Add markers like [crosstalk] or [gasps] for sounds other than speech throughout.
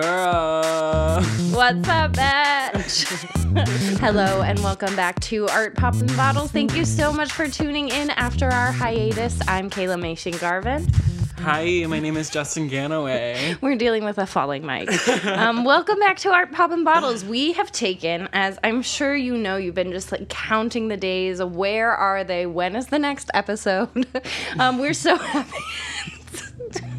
Girl. [laughs] What's up, bitch? [laughs] Hello, and welcome back to Art Pop and Bottles. Thank you so much for tuning in after our hiatus. I'm Kayla Mation Garvin. Hi, my name is Justin Ganaway. [laughs] We're dealing with a falling mic. Um, welcome back to Art Pop and Bottles. We have taken, as I'm sure you know, you've been just like counting the days. Where are they? When is the next episode? um, we're so happy.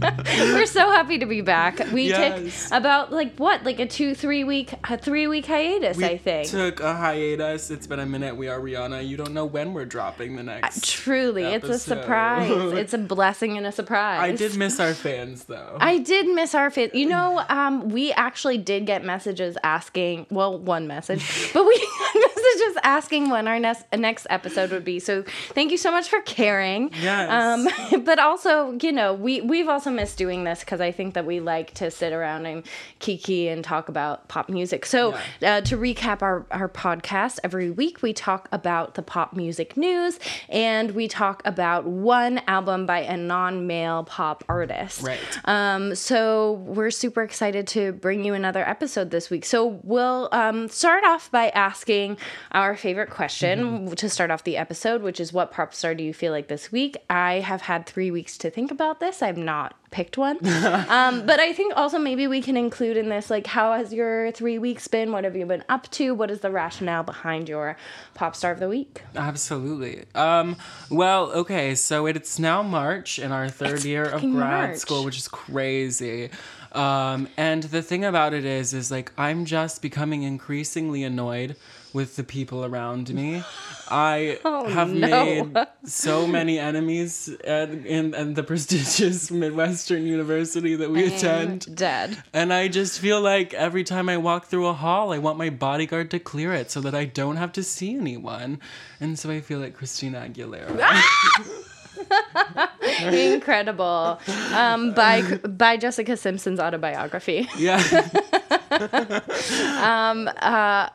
[laughs] We're so happy to be back. We Yes. took about like what, like a two, three week, a three week hiatus, We I think. took a hiatus. It's been a minute. We are Rihanna. You don't know when we're dropping the next. Truly, it's a surprise. [laughs] it's a blessing and a surprise. I did miss our fans though. I did miss our fit. You know, um, we actually did get messages asking. Well, one message, but we [laughs] got messages asking when our next next episode would be. So thank you so much for caring. Yes. Um, [laughs] but also, you know, we we've also missed doing this because I think that we like to sit around and kiki and talk about pop music. So uh, to recap our our podcast, every week we talk about the pop music news and we talk about one album by a non-male pop artist. Right. Um, so we're super excited to bring you another episode this week. So we'll um, start off by asking our favorite question to start off the episode, which is what pop star do you feel like this week? I have had three weeks to think about this. I've not picked one. [laughs] um, but I think also maybe we can include in this, like, how has your three weeks been? What have you been up to? What is the rationale behind your pop star of the week? Absolutely. Um, well, okay, so it's now March in our third It's year of grad March. school, which is crazy. Um, and the thing about it is, is like I'm just becoming increasingly annoyed with the people around me. [gasps] I Oh, have no. made [laughs] so many enemies at, in, in the prestigious [laughs] Midwestern University that we attend. Dead. And I just feel like every time I walk through a hall, I want my bodyguard to clear it so that I don't have to see anyone. And so I feel like Christina Aguilera. [laughs] Incredible. Um, by by Jessica Simpson's autobiography. yeah. Um, uh,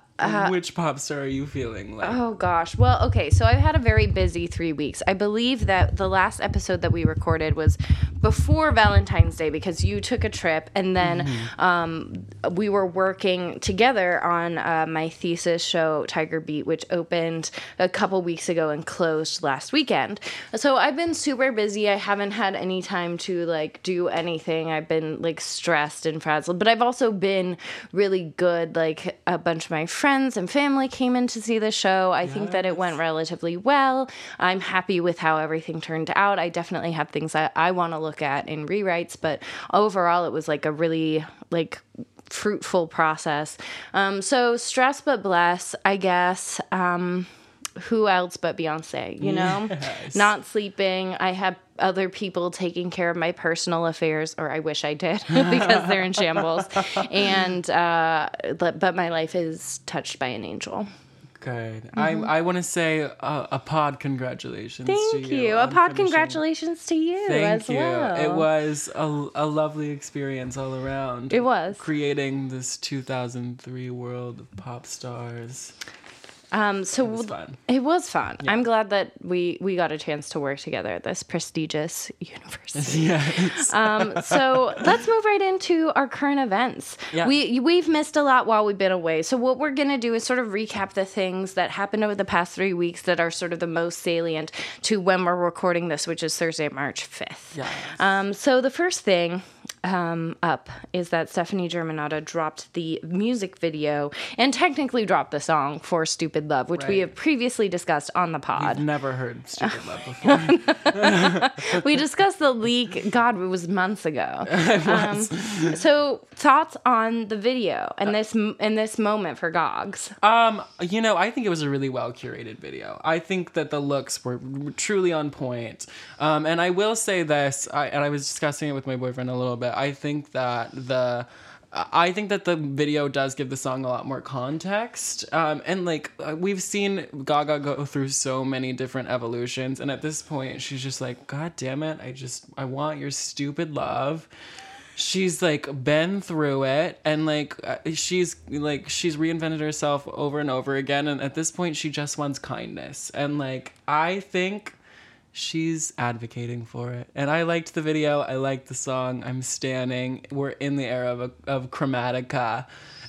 Which pop star are you feeling like? Oh gosh. Well, okay. So I've had a very busy three weeks. I believe that the last episode that we recorded was before Valentine's Day because you took a trip and then um, we were working together on uh, my thesis show, Tiger Beat, which opened a couple weeks ago and closed last weekend. So I've been super busy. I haven't had any time to like do anything. I've been like stressed and frazzled, but I've also been really good. Like a bunch of my friends and family came in to see the show. I think that it went relatively well. I'm happy with how everything turned out. I definitely have things that I want to look at in rewrites, but overall, it was like a really like fruitful process. Um, so stress but bless, I guess. Um, who else but Beyonce, you know? Yes. Not sleeping. I have other people taking care of my personal affairs, or I wish I did [laughs] because they're in shambles. And, uh, but, but my life is touched by an angel. Good. I I want to say a, a pod congratulations Mm-hmm. Thank to you. you. A pod finishing. congratulations to you Thank as you. well. It was a, a lovely experience all around. It was. Creating this 2003 world of pop stars. Um, so It was fun. It was fun. I'm glad that we we got a chance to work together at this prestigious [laughs] university. [laughs] Yes. um, so let's move right into our current events. Yeah. We we've missed a lot while we've been away. So what we're gonna do is sort of recap the things that happened over the past three weeks that are sort of the most salient to when we're recording this, which is Thursday, March fifth. Yes. Um, so the first thing um, up is that Stefani Germanotta dropped the music video and technically dropped the song for "Stupid Love," which we have previously discussed on the pod. I've never heard Stupid Love [laughs] before. we discussed the leak. God, it was months ago. [laughs] Um, so, thoughts on the video and this and this moment for Gogs? Um, you know, I think it was a really well curated video. I think that the looks were truly on point. Um, and I will say this, I, and I was discussing it with my boyfriend a little bit. I think that the I think that the video does give the song a lot more context. Um, and like uh, we've seen Gaga go through so many different evolutions, and at this point, she's just like, God damn it! I just I want your stupid love she's like been through it and like uh, she's like she's reinvented herself over and over again and at this point she just wants kindness and like i think she's advocating for it. And I liked the video. I liked the song. I'm standing. We're in the era of, of Chromatica.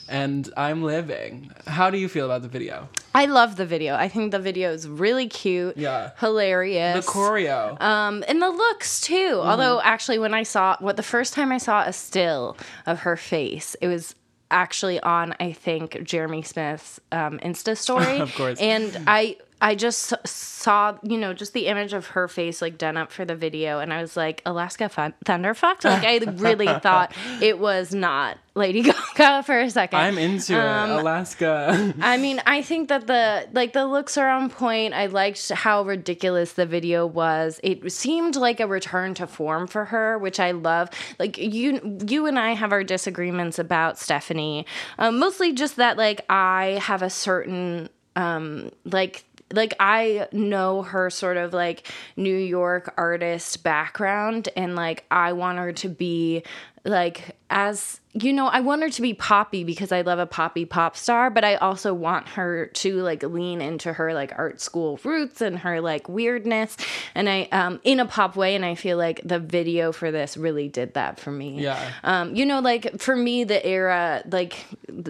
And I'm living. How do you feel about the video? I love the video. I think the video is really cute. Yeah. Hilarious. The choreo. Um, and the looks too. Mm-hmm. Although actually, when I saw what the first time I saw a still of her face, it was actually on I think Jeremy Smith's um, Insta story. [laughs] Of course. And I I just saw you know just the image of her face like done up for the video, and I was like Alaska Thunderfuck. Like I really [laughs] thought it was not Lady Gaga [laughs] for a second. I'm into Um, it. Alaska. I mean, I think that the like the looks are on point. I liked how ridiculous the video was. It seemed like a return to form for her, which I love. Like you, you and I have our disagreements about Stefani, um, mostly just that like I have a certain um like like I know her sort of like New York artist background and like I want her to be like as you know, I want her to be poppy because I love a poppy pop star, but I also want her to like lean into her like art school roots and her like weirdness and I um in a pop way and I feel like the video for this really did that for me. Yeah. Um you know like for me the era like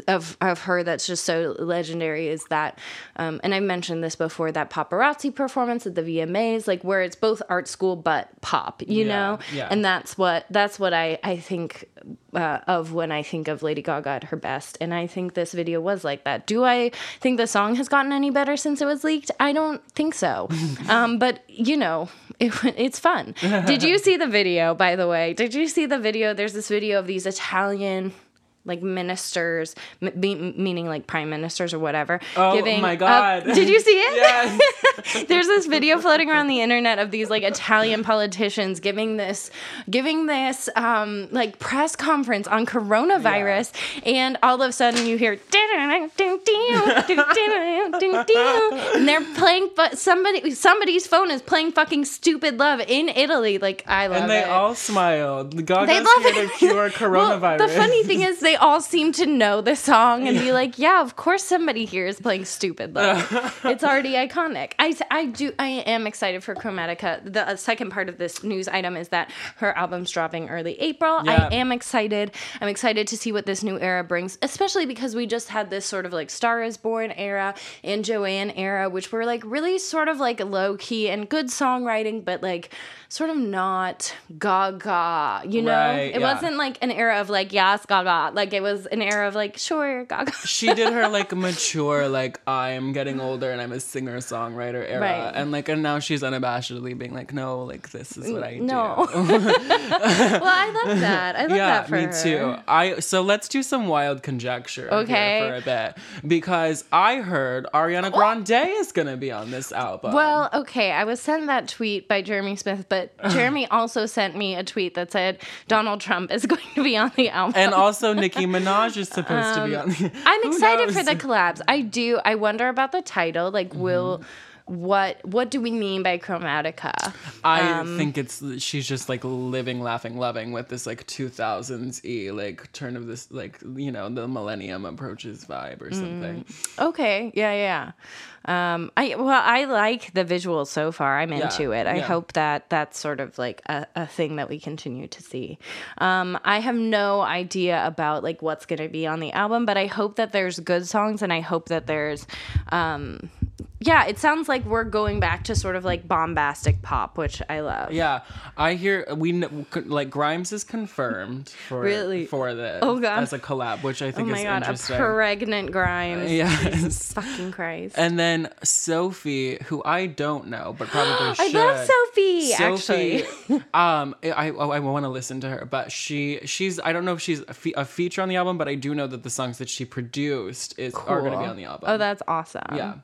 of of her that's just so legendary is that um and I mentioned this before that paparazzi performance at the VMAs like where it's both art school but pop, you Yeah, know? yeah. And that's what that's what I I think uh, of when I think of Lady Gaga at her best, and I think this video was like that. Do I think the song has gotten any better since it was leaked? I don't think so. [laughs] um, but you know, it, it's fun. Did you [laughs] see the video? By the way, did you see the video? There's this video of these Italian. Like ministers, m- be, meaning like prime ministers or whatever. Oh my up- God. [laughs] did you see it? Yes. [laughs] There's this video floating around the internet of these like Italian politicians giving this giving this um like press conference on coronavirus and all of a sudden you hear and they're playing but somebody somebody's phone is playing fucking stupid love in Italy like I love it. and they it. all smiled. Gaga's They love here it. to cure coronavirus. [laughs] Well, the funny thing is, they all seem to know the song and be like, "Yeah, of course, somebody here is playing Stupid Love. [laughs] it's already iconic." I, I do, I am excited for Chromatica. The uh, second part of this news item is that her album's dropping early April. Yeah. I am excited. I'm excited to see what this new era brings, especially because we just had this sort of like Star Is Born era and Joanne era, which were like really sort of like low key and good songwriting, but like sort of not Gaga. You know, Right, it yeah. wasn't like an era of like yes Gaga. Like it was an era of like sure Gaga. [laughs] she did her like mature like I'm getting older and I'm a singer songwriter era Right. and like and now she's unabashedly being like no like this is what I no. do. [laughs] well, I love that. I love yeah, that for me her. too. I so let's do some wild conjecture Okay. for a bit because I heard Ariana oh. Grande is gonna be on this album. Well, okay, I was sent that tweet by Jeremy Smith, but Jeremy also sent me a tweet that said Donald Trump is going to be on the album. and also Nicki Minaj is supposed to be on. The, Um, I'm [laughs] excited for the collabs. I do. I wonder about the title. Like, Mm-hmm. will what what do we mean by chromatica? I Um, think it's she's just like living, laughing, loving with this like 2000s e like turn of this like you know the millennium approaches vibe or something. Okay, yeah, yeah. Um, I well, I like the visuals so far. I'm Yeah, into it. I yeah. hope that that's sort of like a, a thing that we continue to see. Um, I have no idea about like what's going to be on the album, but I hope that there's good songs, and I hope that there's, um, yeah. It sounds like we're going back to sort of like bombastic pop, which I love. Yeah, I hear we like Grimes is confirmed for Really? for this Oh, God. as a collab, which I think Oh my is god, a pregnant Grimes. [laughs] yes. Fucking Christ. And then Sophie, who I don't know, but probably [gasps] I should. love Sophie, Sophie, actually. [laughs] um, I I, want to listen to her, but she she's I don't know if she's a, fe- a feature on the album, but I do know that the songs that she produced is are going to be on the album. Oh, that's awesome. Yeah.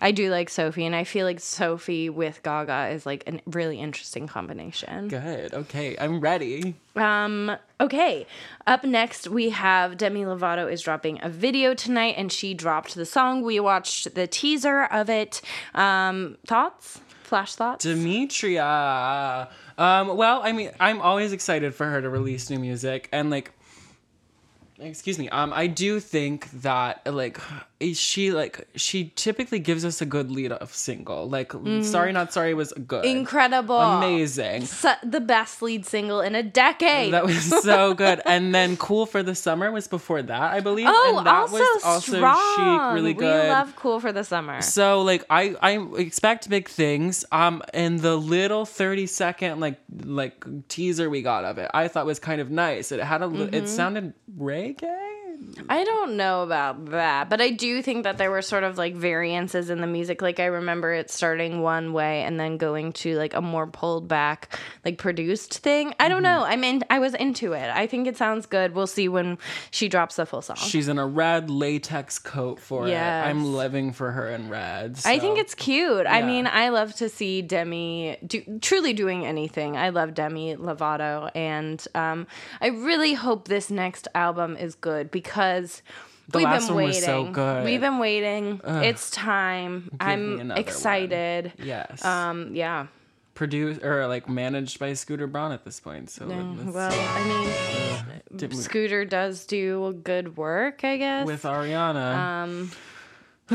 I do like Sophie, and I feel like Sophie with Gaga is like a really interesting combination. good. Okay, I'm ready. Um, okay. Up next, we have Demi Lovato is dropping a video tonight, and she dropped the song. We watched the teaser of it. Um, thoughts? Flash thoughts? Demetria. Um, well, I mean, I'm always excited for her to release new music, and like, excuse me um i do think that like she like she typically gives us a good lead off single like sorry not sorry was good Incredible. amazing Su- the best lead single in a decade. that was so [laughs] good and then cool for the summer was before that i believe oh, and that also, was also strong. chic really good We love Cool for the Summer. so like I I expect big things. Um, and the little thirty second like like teaser we got of it, I thought was kind of nice. It had a Mm-hmm. it sounded reggae. I don't know about that, but I do think that there were sort of like variances in the music. Like I remember it starting one way and then going to like a more pulled back, like produced thing. I don't know. I mean, I was into it. I think it sounds good. We'll see when she drops the full song. She's in a red latex coat for Yes. it. I'm living for her in red. I think it's cute. I mean, I love to see Demi do, truly doing anything. I love Demi Lovato, and um, I really hope this next album is good because Because the we've last been one waiting. was so good. We've been waiting. It's time. me I'm another one. excited. yes. Um, yeah. produced or like managed by Scooter Braun at this point. So let's- Well, I mean, we- Scooter does do good work, I guess. with Ariana. um, [sighs]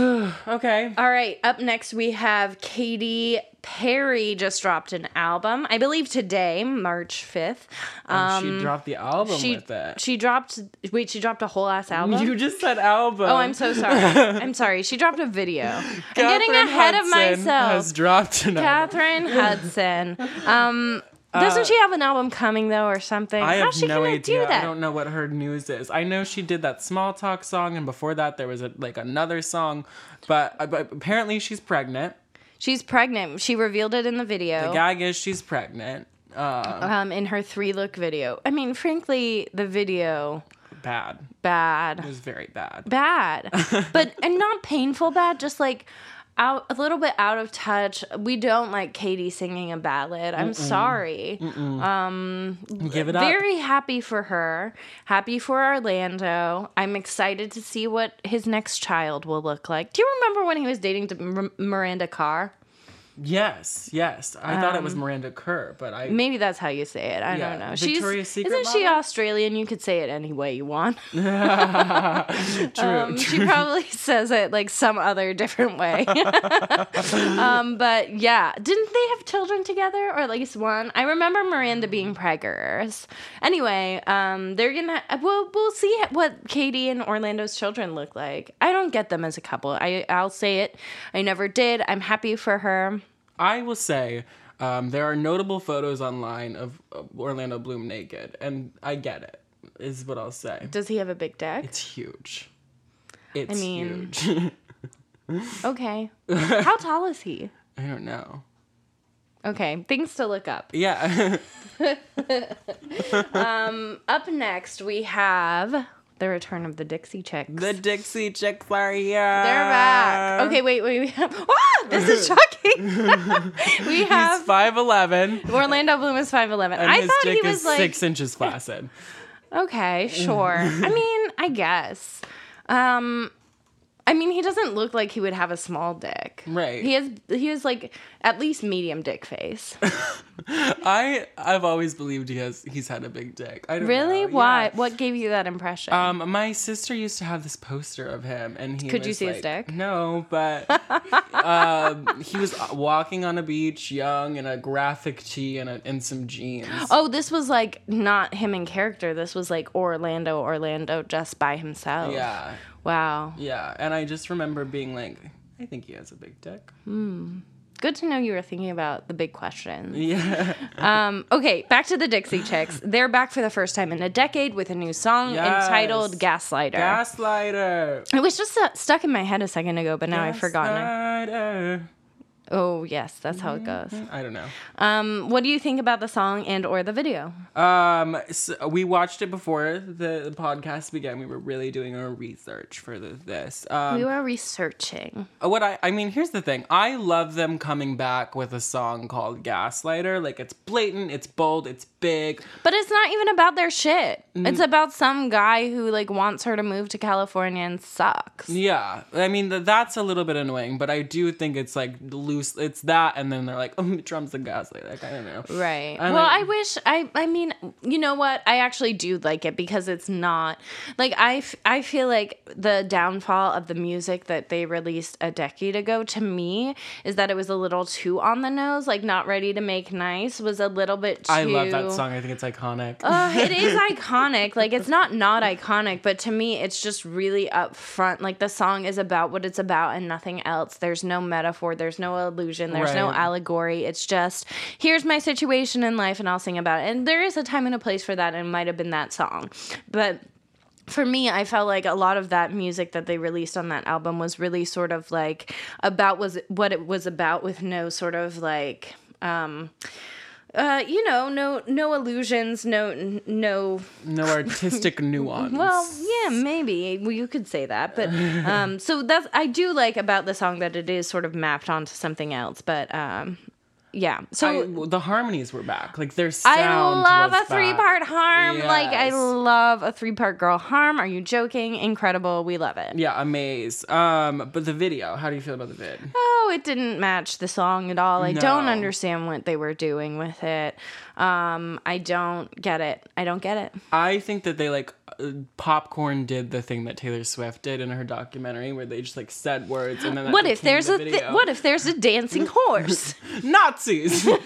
okay. All right, up next we have Katy Perry just dropped an album. I believe today, March 5th. And she dropped the album Um, She with it. she dropped wait, she dropped a whole ass [laughs] album? you just said album. oh, I'm so sorry. [laughs] I'm sorry. She dropped a video. I'm getting Katheryn ahead of myself. Has dropped an album. Katheryn Hudson. [laughs] Um doesn't she have an album coming though or something? Uh, I How's have she no gonna idea. do that? I don't know what her news is. I know she did that small talk song, and before that there was a, like another song, but, uh, but apparently she's pregnant. She's pregnant. She revealed it in the video. The gag is she's pregnant. Um, um, in her three look video. I mean, frankly, the video bad. bad. It was very bad. bad [laughs] but and not painful bad just like out a little bit out of touch. We don't like katy singing a ballad. I'm sorry. Um, Give it up. very happy for her happy for orlando. I'm excited to see what his next child will look like. Do you remember when he was dating miranda carr yes, yes. I thought it was Miranda Kerr, but I maybe that's how you say it i Yeah, don't know Victoria's she's Secret isn't she australian you could say it any way you want [laughs] true. Um, she probably [laughs] says it like some other different way. [laughs] um, but yeah, didn't they have children together or at least one? I remember Miranda being preggers. Anyway, um, they're gonna. We'll we'll see what Katy and Orlando's children look like. I don't get them as a couple. I I'll say it. I never did. I'm happy for her. I will say um, there are notable photos online of Orlando Bloom naked, and I get it. Is what I'll say. Does he have a big dick? It's huge. It's mean- huge. [laughs] Okay. How tall is he? I don't know. Okay, things to look up. Yeah. [laughs] [laughs] Up next, we have the return of the Dixie Chicks. the Dixie Chicks are here. They're back. Okay, wait, wait. We have, [laughs] ah, this is shocking. [laughs] we He's have 5'11. Orlando Bloom is five eleven. I his thought dick he was is like six inches flaccid. [laughs] okay, sure. I mean, I guess. Um, I mean, he doesn't look like he would have a small dick. Right. He has he has like at least medium dick face. [laughs] I I've always believed he has he's had a big dick. I don't really? know. Why? Yeah. What gave you that impression? Um, my sister used to have this poster of him, and he Could you see his dick? No, but [laughs] um, he was walking on a beach, young, in a graphic tee and, a, and some jeans. oh, this was like not him in character. This was like Orlando, Orlando just by himself. Yeah, Wow. yeah, and I just remember being like, I think he has a big dick. Hmm. Good to know you were thinking about the big questions. [laughs] Yeah, Um, okay, back to the Dixie Chicks. They're back for the first time in a decade with a new song Yes. entitled Gaslighter. gaslighter. it was just uh, stuck in my head a second ago, but now I've forgotten it. Oh, yes, that's how it goes. I don't know. Um, what do you think about the song and or the video? Um, so we watched it before the, the podcast began. We were really doing our research for the, this. Um, we were researching. what I I mean, here's the thing. I love them coming back with a song called Gaslighter. Like it's blatant, it's bold, it's big. But it's not even about their shit. Mm-hmm. It's about some guy who like wants her to move to California and sucks. Yeah, I mean th- that's a little bit annoying, but I do think it's like loosely was it's that, and then they're like, [laughs] oh, Trump's a gaslight. Like I don't know. Right. I well, like- I wish I I mean, you know what? I actually do like it because it's not like I f- I feel like the downfall of the music that they released a decade ago to me is that it was a little too on the nose, like not ready to make nice was a little bit too I love that song. I think it's iconic. Uh, it is [laughs] iconic. Like it's not not iconic, but to me, it's just really upfront. Like the song is about what it's about and nothing else. There's no metaphor. There's no illusion. There's no allegory. It's just here's my situation in life, and I'll sing about it. And there is a time and a place for that, and it might have been that song, but for me, I felt like a lot of that music that they released on that album was really sort of like about was what it was about with no sort of like um uh you know no no illusions no n- no no artistic [laughs] nuance. well yeah maybe well, you could say that but um so that's i do like about the song that it is sort of mapped onto something else but um yeah so I- the harmonies were back. Like their sound. I love a three part harm. Like I love a three part girl harm. Are you joking? Incredible. We love it. Yeah, amaze. Um, but the video. How do you feel about the vid? Oh, it didn't match the song at all. I don't understand what they were doing with it. Um, I don't get it. I don't get it. I think that they like uh, popcorn did the thing that Taylor Swift did in her documentary, where they just like said words and then What if there's the a video. what if there's a dancing horse? [laughs] Nazis? what,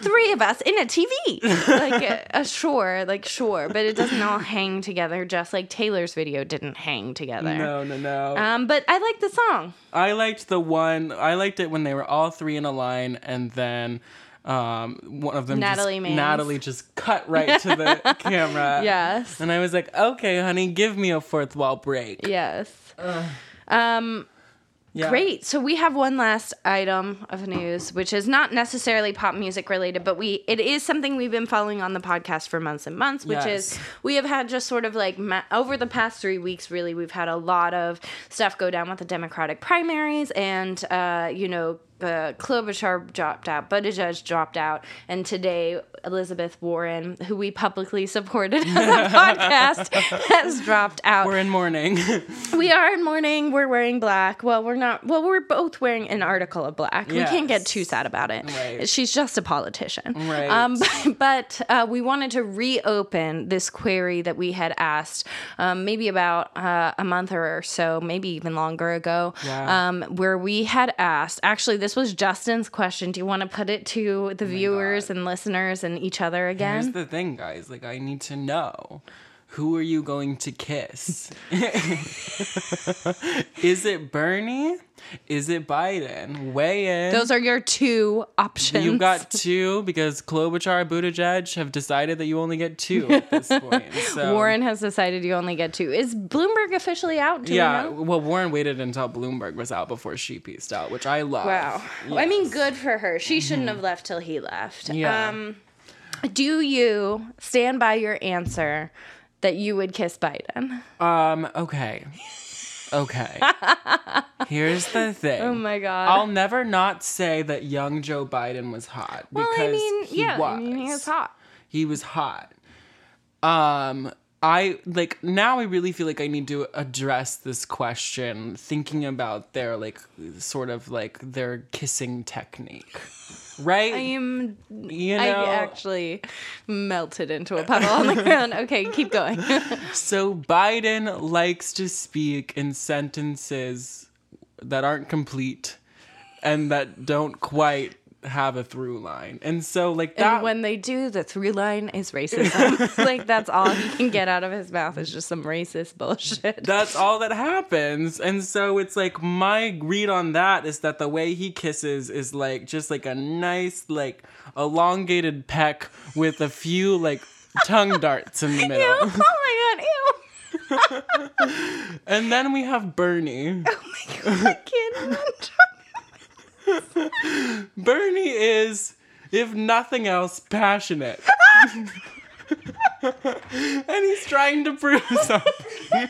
three of us in a TV, like a, a sure, like sure, but it doesn't all hang together. Just like Taylor's video didn't hang together. no, no, no. Um, but I like the song. I liked the one. I liked it when they were all three in a line, and then um, one of them, Natalie just, Maines. Natalie, just cut right to the [laughs] camera. Yes. And I was like, okay, honey, give me a fourth wall break. Yes. Um, Yeah. Great. So we have one last item of news, which is not necessarily pop music related, but we it is something we've been following on the podcast for months and months, which is Yes. we have had just sort of like ma- over the past three weeks, really, we've had a lot of stuff go down with the Democratic primaries, and uh, you know. Uh, Klobuchar dropped out, Buttigieg dropped out, and today Elizabeth Warren, who we publicly supported [laughs] on the [laughs] podcast, has dropped out. We're in mourning. [laughs] We are in mourning. We're wearing black. Well, we're not. Well, we're both wearing an article of black. We can't get too sad about it. Right. She's just a politician. Right. Um, but but uh, we wanted to reopen this query that we had asked um, maybe about uh, a month or so, maybe even longer ago, Yeah. um, where we had asked. Actually, this was Justin's question. Do you want to put it to the oh viewers and listeners and each other again? Here's the thing, guys. Like, I need to know. Who are you going to kiss? [laughs] Is it Bernie? Is it Biden? Weigh in. Those are your two options. You've got two because Klobuchar, and Buttigieg have decided that you only get two at this [laughs] point. So. Warren has decided you only get two. Is Bloomberg officially out? Do we Yeah, know? well, Warren waited until Bloomberg was out before she pieced out, which I love. Wow. Well, I mean, good for her. She shouldn't have left till he left. Yeah. Um, do you stand by your answer that you would kiss Biden? Um, okay. Okay. [laughs] Here's the thing. Oh my god. I'll never not say that young Joe Biden was hot well, because I mean, he yeah, was. I mean, he was hot. He was hot. Um, I like now. I really feel like I need to address this question, thinking about their like sort of like their kissing technique, right? I am. you I actually melted into a puddle on the [laughs] ground. Okay, keep going. [laughs] So Biden likes to speak in sentences that aren't complete and that don't quite have a through line. And so like that and when they do, the through line is racism. [laughs] like that's all he can get out of his mouth is just some racist bullshit. that's all that happens. And so it's like my read on that is that the way he kisses is like just like a nice like elongated peck with a few like tongue darts in the [laughs] middle. oh my god! Ew. [laughs] And then we have Bernie. Oh my god, I can't. [laughs] Bernie is, if nothing else, passionate. [laughs] and he's trying to prove something. [laughs]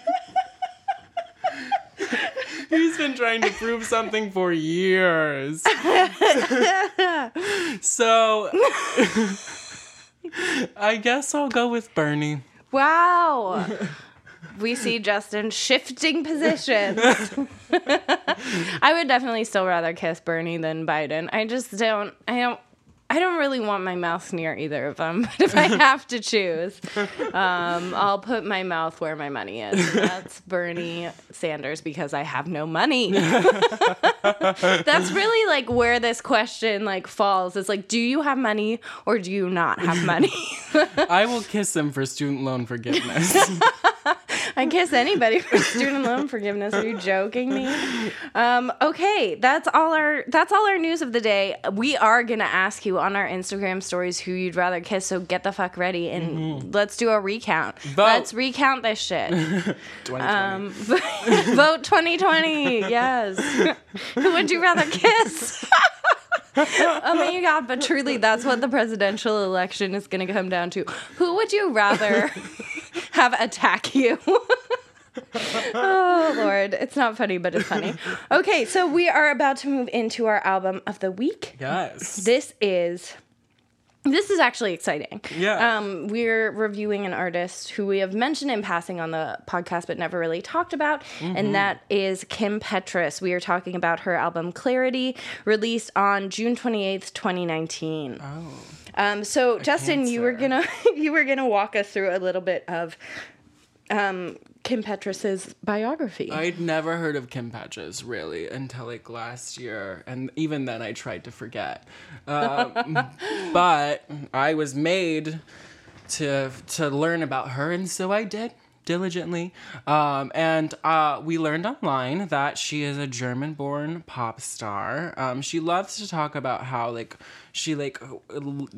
he's been trying to prove something for years. so, I guess I'll go with Bernie. Wow. We see Justin shifting positions. [laughs] I would definitely still rather kiss Bernie than Biden. I just don't. I don't. I don't really want my mouth near either of them, [laughs] but if I [laughs] have to choose, um, I'll put my mouth where my money is. That's Bernie Sanders because I have no money. that's really like where this question like falls. It's like, do you have money or do you not have money? I will kiss him for student loan forgiveness. I kiss anybody for student loan forgiveness. Are you joking me? Um, okay, that's all our that's all our news of the day. We are gonna ask you on our Instagram stories who you'd rather kiss. So get the fuck ready and Mm-hmm. let's do a recount. Vote. Let's recount this shit. 2020. [laughs] Um, [laughs] vote 2020. Yes. [laughs] who would you rather kiss? oh my god! But truly, that's what the presidential election is going to come down to. Who would you rather have attack you? [laughs] oh lord, it's not funny, but it's funny. Okay, so we are about to move into our album of the week. yes. This is. This is actually exciting. Yeah. Um, we're reviewing an artist who we have mentioned in passing on the podcast, but never really talked about, Mm-hmm. and that is Kim Petras. We are talking about her album Clarity, released on June twenty eighth, twenty nineteen. oh. Um, so Justin, you were gonna [laughs] you were gonna walk us through a little bit of um, Kim Petras's biography. I'd never heard of Kim Petras really until like last year, and even then I tried to forget. Um, [laughs] but I was made to to learn about her, and so I did diligently. Um, and uh, we learned online that she is a German-born pop star. Um, she loves to talk about how like she like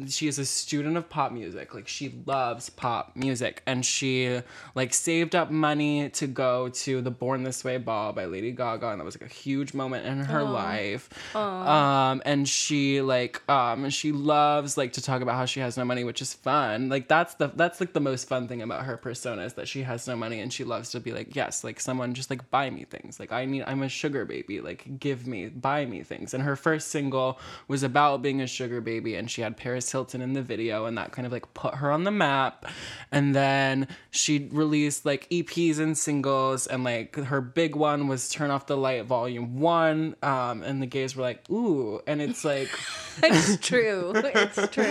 she is a student of pop music. Like she loves pop music. And she like saved up money to go to the born this way ball by lady gaga. And that was like a huge moment in her life. Um and she like um she loves like to talk about how she has no money which is fun. Like that's the that's like the most fun thing about her persona is that she has no money and she loves to be like yes like someone just like buy me things. Like i need i'm a sugar baby. Like give me buy me things. And her first single was about being a sugar baby and she had paris hilton in the video and that kind of like put her on the map and then she released like eps and singles and like her big one was turn off the light volume one um and the gays were like ooh and it's like [laughs] it's true. It's true.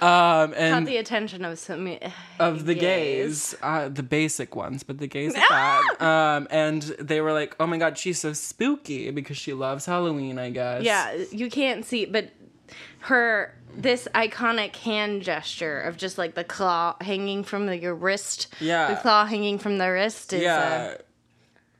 um Caught and the attention of some of the gays. gays, uh, the basic ones, but the gays [laughs] are bad. Um, and they were like, "Oh my god, she's so spooky because she loves Halloween." I guess. Yeah, you can't see, but her this iconic hand gesture of just like the claw hanging from the, your wrist. Yeah. the claw hanging from the wrist is. Yeah. Uh,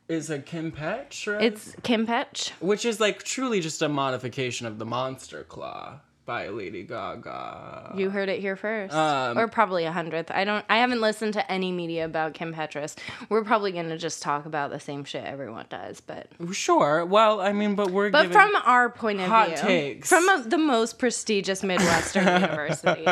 is a Kim Petch, right? it's Kim Petch. which is like truly just a modification of the Monster Claw by Lady Gaga. You heard it here first, Um, or probably a hundredth. I don't. I haven't listened to any media about Kim Petras. We're probably gonna just talk about the same shit everyone does, but Sure. Well, I mean, but we're but from our point of hot view, takes. from a, the most prestigious Midwestern [laughs] university.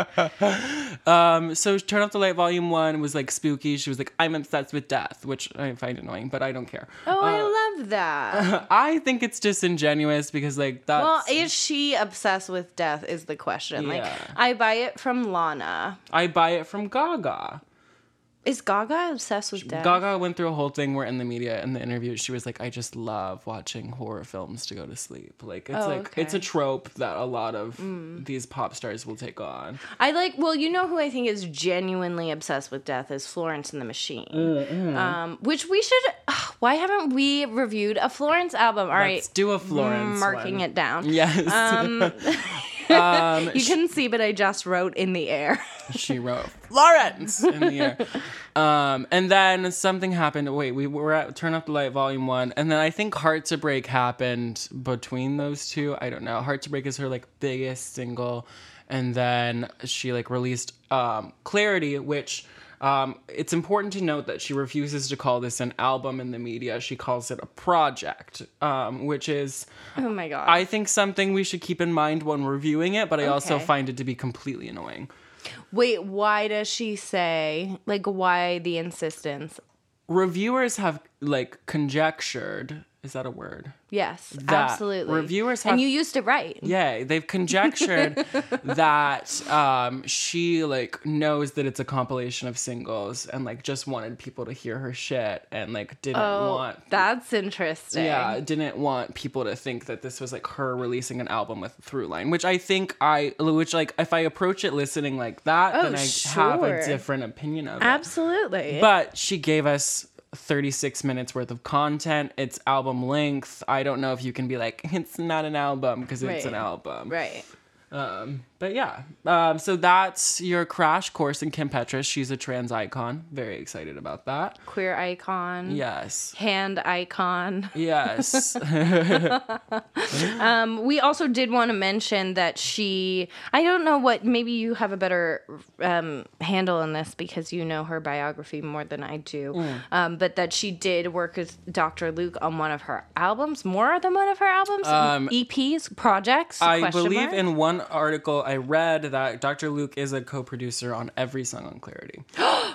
Um, so Turn Off the Light Volume 1 was like spooky. She was like, I'm obsessed with death, which I find annoying, but I don't care. Oh, Uh, I love that. [laughs] I think it's disingenuous because like that's Well, is she obsessed with death? Is the question. Like, I buy it from Lana. I buy it from Gaga. Is Gaga obsessed with death? Gaga went through a whole thing where in the media in the interview she was like, I just love watching horror films to go to sleep. Like it's Oh, like okay. Mm. it's a trope that a lot of these pop stars will take on. I like. Well, you know who I think is genuinely obsessed with death is Florence and the Machine. Mm, Um, which we should. [sighs] why haven't we reviewed a Florence album? All right, Let's do a Florence. marking one. it down. Yes. Um, [laughs] [laughs] Um, you couldn't see, but I just wrote in the air. [laughs] she wrote Florence in the air. Um, and then something happened. Wait, we were at Turn Up the Light Volume One, and then I think Heart to Break happened between those two. I don't know. Heart to Break is her like biggest single, and then she like released um, Clarity, which. Um, it's important to note that she refuses to call this an album in the media. She calls it a project, um, which is, oh my god. I think, something we should keep in mind when reviewing it. But I also find it to be completely annoying. Wait, why does she say like why the insistence? reviewers have like conjectured Is that a word? Yes, That absolutely. reviewers have- and you used it right. Yeah, they've conjectured [laughs] that um, she like knows that it's a compilation of singles and like just wanted people to hear her shit and like didn't Oh, want that's interesting. yeah didn't want people to think that this was like her releasing an album with a through line which i think i which like if i approach it listening like that Oh, then i have a different opinion of it absolutely. but she gave us 36 minutes worth of content. It's album length. I don't know if you can be like [laughs] it's not an album because it's an album. Right. um, but yeah, um, so that's your crash course in Kim Petras. She's a trans icon. Very excited about that. Queer icon. Yes. Hand icon. Yes. [laughs] [laughs] Um, we also did want to mention that she, I don't know what, maybe you have a better um, handle on this because you know her biography more than I do, Mm. um, but that she did work with Dr. Luke on one of her albums, more than one of her albums, Um, EPs, projects. I believe mark? in one article I read that Dr. Luke is a co producer on every song on Clarity. [gasps]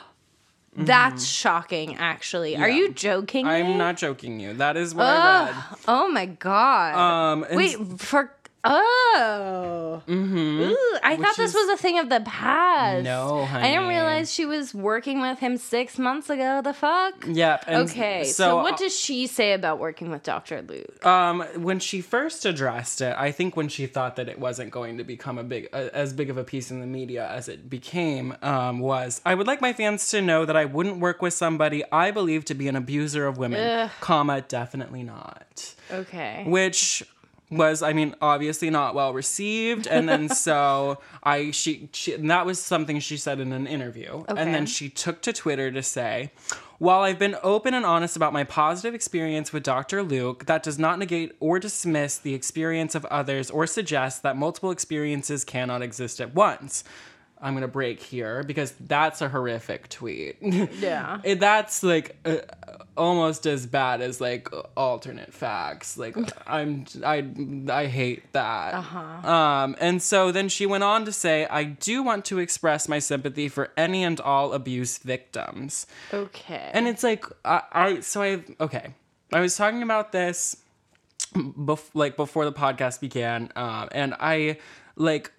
That's shocking, actually. Are you joking? I'm not joking you. That is what I read. Oh my god. Um, and Wait, for oh, Ooh, I thought this is- was a thing of the past. No, I didn't realize she was working with him six months ago. The fuck. Yep. Okay, so, So, what does she say about working with Dr. Luke? Um, when she first addressed it, I think when she thought that it wasn't going to become a big, uh, as big of a piece in the media as it became, um, was I would like my fans to know that I wouldn't work with somebody I believe to be an abuser of women, Ugh. comma definitely not, Okay. which was I mean obviously not well received, and then [laughs] so I she, she and that was something she said in an interview, Okay. and then she took to Twitter to say. While I've been open and honest about my positive experience with Dr. Luke, that does not negate or dismiss the experience of others or suggest that multiple experiences cannot exist at once. I'm going to break here because that's a horrific tweet. [laughs] Yeah. It, that's like uh, almost as bad as like alternate facts. Like [laughs] I'm I I hate that. Uh-huh. Um and so then she went on to say I do want to express my sympathy for any and all abuse victims. Okay. And it's like I, I so I okay. I was talking about this bef- like before the podcast began um and I like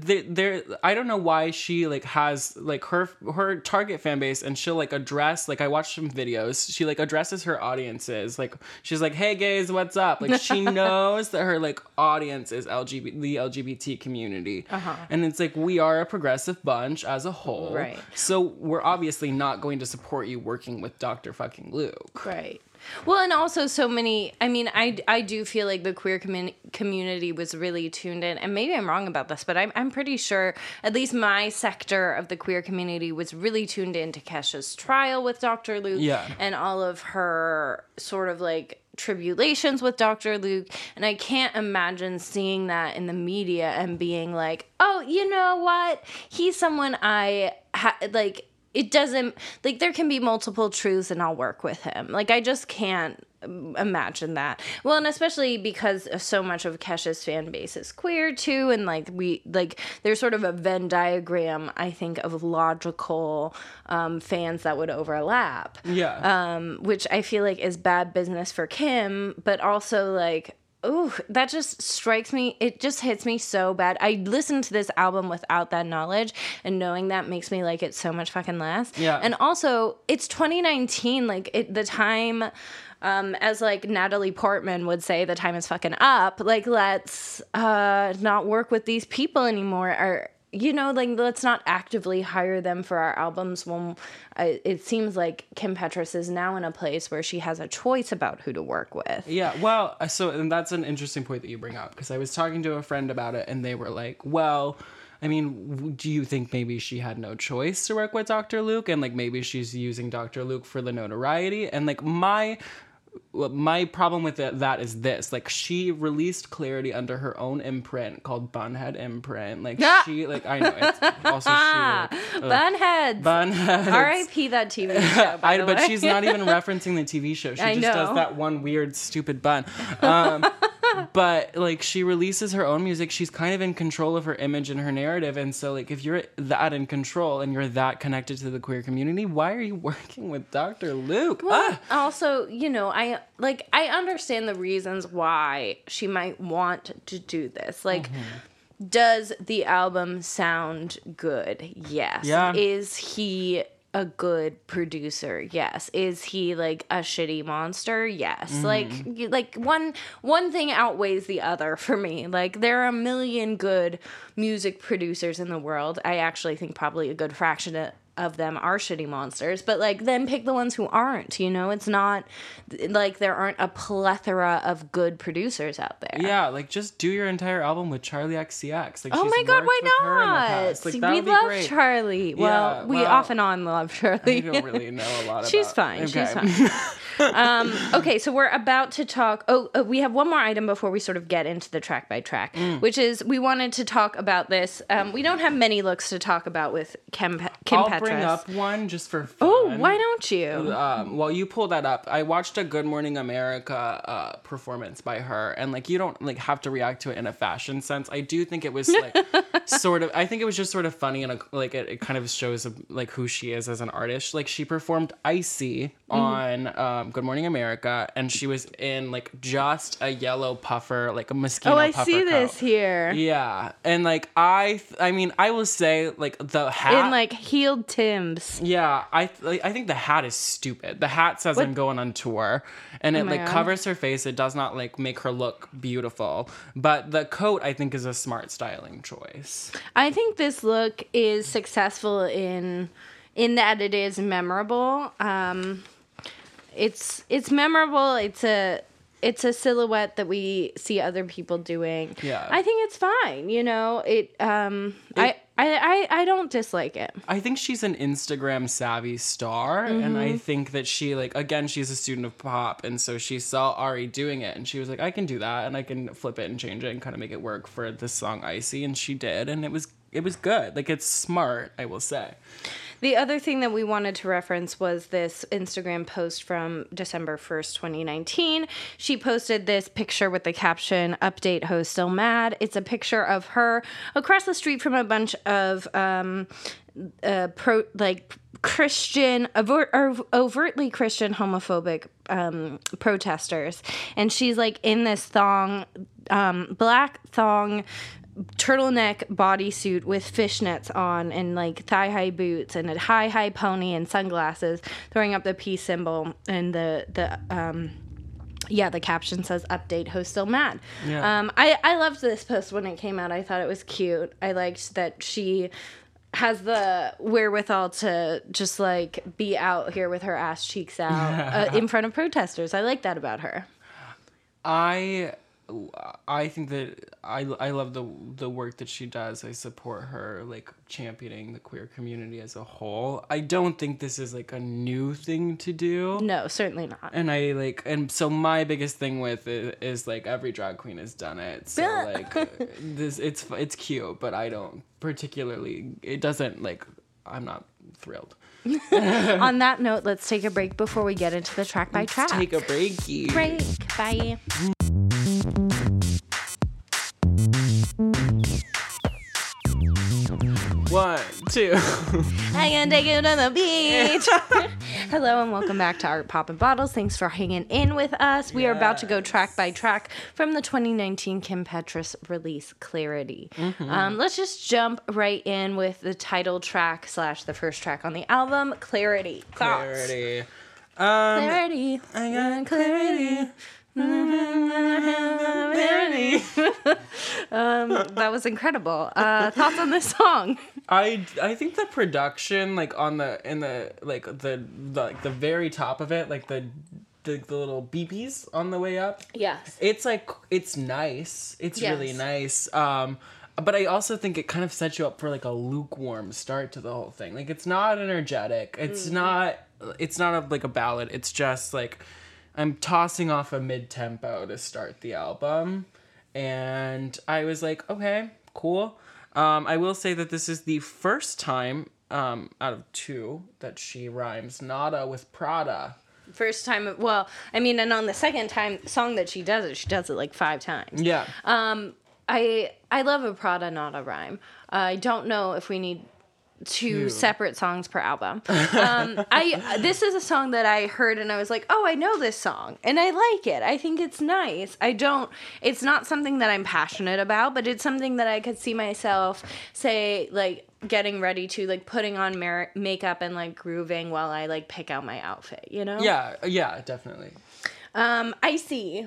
there, there i don't know why she like has like her her target fan base and she'll like address like i watched some videos she like addresses her audiences like she's like hey gays what's up like she [laughs] knows that her like audience is lgbt the lgbt community Uh-huh. and it's like we are a progressive bunch as a whole Right. so we're obviously not going to support you working with dr fucking luke Right. Well, and also so many. I mean, I, I do feel like the queer commun- community was really tuned in, and maybe I'm wrong about this, but I'm I'm pretty sure at least my sector of the queer community was really tuned in to Kesha's trial with Dr. Luke, Yeah. and all of her sort of like tribulations with Dr. Luke, and I can't imagine seeing that in the media and being like, oh, you know what, he's someone I ha- like it doesn't like there can be multiple truths and I'll work with him. Like I just can't um, imagine that. Well, and especially because so much of Kesha's fan base is queer too and like we like there's sort of a Venn diagram I think of logical um, fans that would overlap. yeah Um, which I feel like is bad business for Kim, but also like Ooh, that just strikes me. It just hits me so bad. I listened to this album without that knowledge, and knowing that makes me like it so much fucking less. Yeah. And also, it's 2019. Like it, the time, um, as like Natalie Portman would say, the time is fucking up. Like let's uh not work with these people anymore. Or you know, like let's not actively hire them for our albums when I, it seems like Kim Petras is now in a place where she has a choice about who to work with. Yeah, well, uh, so and that's an interesting point that you bring up because I was talking to a friend about it and they were like, "Well, I mean, do you think maybe she had no choice to work with Dr. Luke and like maybe she's using Dr. Luke for the notoriety?" And like my my problem with it, that is this like she released clarity under her own imprint called bunhead imprint like Ah! she like i know it's also [laughs] she Bunheads. bunhead R.I.P. that TV [laughs] show. I, but she's not even referencing the TV show. [laughs] She I just does that one weird, stupid bun. Um, but like she releases her own music she's kind of in control of her image and her narrative and so like if you're that in control and you're that connected to the queer community why are you [laughs] working with dr luke ah! also, you know, I like I understand the reasons why she might want to do this. Like Mm-hmm. does the album sound good? Yes. Yeah. Is he a good producer? Yes. Is he like a shitty monster? Yes. Mm-hmm. Like like one one thing outweighs the other [laughs] for me. Like there are a million good music producers in the world. I actually think probably a good fraction of them are shitty monsters, but like then pick the ones who aren't, you know? It's not like there aren't a plethora of good producers out there. yeah like just do your entire album with charli xcx like Oh she's my god, why with her in the not? Like, we love great. Charli. Well, Yeah, we off and on love Charli. I don't really know a lot [laughs] She's about fine. She's fine. [laughs] um, okay, so we're about to talk. Oh, uh, we have one more item before we sort of get into the track by track, Mm. which is we wanted to talk about this. Um, we don't have many looks to talk about with Kim, Kim I'll Petras. bring up one just for fun. oh, why don't you? um, well, you pull that up. I watched a Good Morning America uh, performance by her, and like you don't like have to react to it in a fashion sense. I do think it was like [laughs] sort of. I think it was just sort of funny and like it, it kind of shows like who she is as an artist. Like she performed "Icy" Mm-hmm. on um, Good Morning America, and she was in like just a yellow puffer, like a mosquito. oh, I see coat. this here. Yeah, and like I, th- I mean, I will say like the hat In like heeled Timbs. yeah, I like, I think the hat is stupid. The hat says I'm going on tour, and it Oh my like God. covers her face. It does not like make her look beautiful. But the coat I think is a smart styling choice. I think this look is successful in in that it is memorable. Um, it's it's memorable. It's a it's a silhouette that we see other people doing. Yeah. I think it's fine. You know, it. Um, I, I I I don't dislike it. I think she's an Instagram savvy star, and Mm-hmm. I think that she like again she's a student of pop, and so she saw Ari doing it, and she was like, I can do that, and I can flip it and change it and kind of make it work for this song Icy, and she did, and it was it was good. Like it's smart, I will say. The other thing that we wanted to reference was this Instagram post from December 1st, 2019. She posted this picture with the caption, Update Ho Still Mad. It's a picture of her across the street from a bunch of um, uh, pro, like Christian, overt, overtly Christian homophobic um, protesters. And she's like in this thong, um, black thong turtleneck bodysuit with fishnets on and like thigh high boots and a high high pony and sunglasses throwing up the peace symbol. And the the um yeah the caption says update host still mad. Yeah. um i i loved this post when it came out. I thought it was cute. I liked that she has the wherewithal to just like be out here with her ass cheeks out [laughs] uh, in front of protesters. I like that about her. I I think that I, I love the the work that she does. I support her like championing the queer community as a whole. I don't think this is like a new thing to do. no certainly not And I like and so my biggest thing with it is like every drag queen has done it. So like [laughs] this it's it's cute, but I don't particularly it doesn't like I'm not thrilled. [laughs] On that [laughs] note, let's take a break before we get into the track by track. Take a breaky. break. Bye. One, two. I can take you to the beach. [laughs] Hello and welcome back to Art Pop and Bottles. Thanks for hanging in with us. We are about to go track by track from the 2019 Kim Petras release Clarity. Um, let's just jump right in with the title track slash the first track on the album, Clarity. Thoughts? Clarity. Um, Clarity. I got clarity. [laughs] That was incredible. Uh, thoughts on this song? I I think the production like on the in the like the, the like the very top of it like the, the the little beepies on the way up. Yes. It's like it's nice. It's really nice. Um but I also think it kind of sets you up for like a lukewarm start to the whole thing. Like it's not energetic. It's not it's not a, like a ballad. It's just like I'm tossing off a mid tempo to start the album. And I was like, okay, cool. Um, I will say that this is the first time um, out of two that she rhymes Nada with Prada. first time. Well, I mean, and on the second time song that she does it, she does it like five times. Yeah. Um, I I love a Prada, Nada rhyme. I don't know if we need two Two. separate songs per album. Um, I this is a song that I heard and I was like, oh, I know this song and I like it. I think it's nice. I don't. It's not something that I'm passionate about, but it's something that I could see myself say like getting ready to like putting on mer- makeup and like grooving while I like pick out my outfit. You know? yeah. Yeah. Definitely. Um, I see.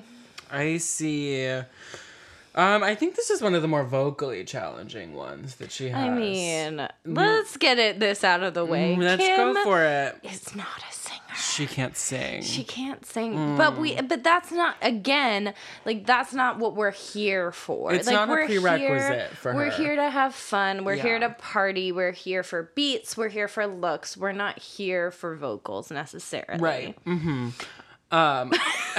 I see. Um, I think this is one of the more vocally challenging ones that she has. I mean, let's get it this out of the way. Mm, let's Kim go for it. it. is not a singer. She can't sing. She can't sing, but we. But that's not again. Like that's not what we're here for. It's like, not we're prerequisite here, for We're here to have fun. We're here to party. We're here for beats. We're here for looks. We're not here for vocals necessarily. right. hmm Um, [laughs]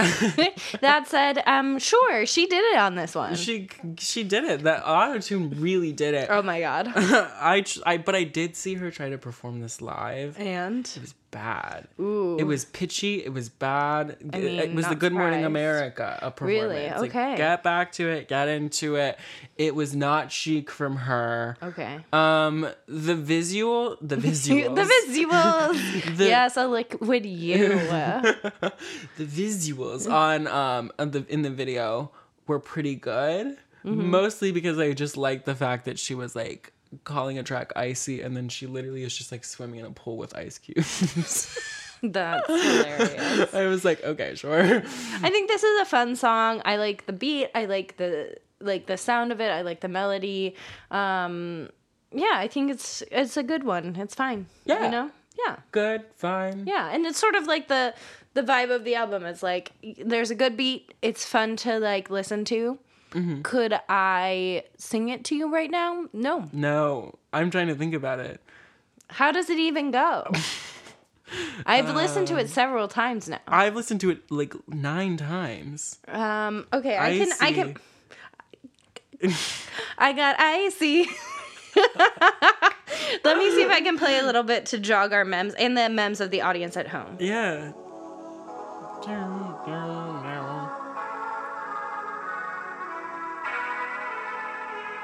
That said, um, sure, she did it on this one. she she did it. That auto tune really did it. oh my god! [laughs] I, tr- I but I did see her try to perform this live. and It was bad. Ooh. It was pitchy. It was bad. I it, mean, it was the Good Morning. America a performance. Really? Like, Okay. get back to it. Get into it. It was not chic from her. okay. Um, the visual, the visuals, [laughs] the visuals. [laughs] The- yes, a liquid you. [laughs] the visuals on um on the in the video were pretty good. Mm-hmm. Mostly because I just liked the fact that she was like calling a track icy, and then she literally is just like swimming in a pool with ice cubes. [laughs] That's [laughs] hilarious. I was like, okay, sure. I think this is a fun song. I like the beat. I like the like the sound of it. I like the melody. Um, yeah, I think it's it's a good one. It's fine. Yeah. you know. Yeah, Good, fine. yeah, and it's sort of like the the vibe of the album. It's like there's a good beat. It's fun to like listen to. Mm-hmm. Could I sing it to you right now? No. No, I'm trying to think about it. How does it even go? [laughs] I've listened to it several times now. I've listened to it like nine times. Um. Okay. I, I can. I can. I got icy. [laughs] Let me see if I can play a little bit to jog our memes and the memes of the audience at home. Yeah.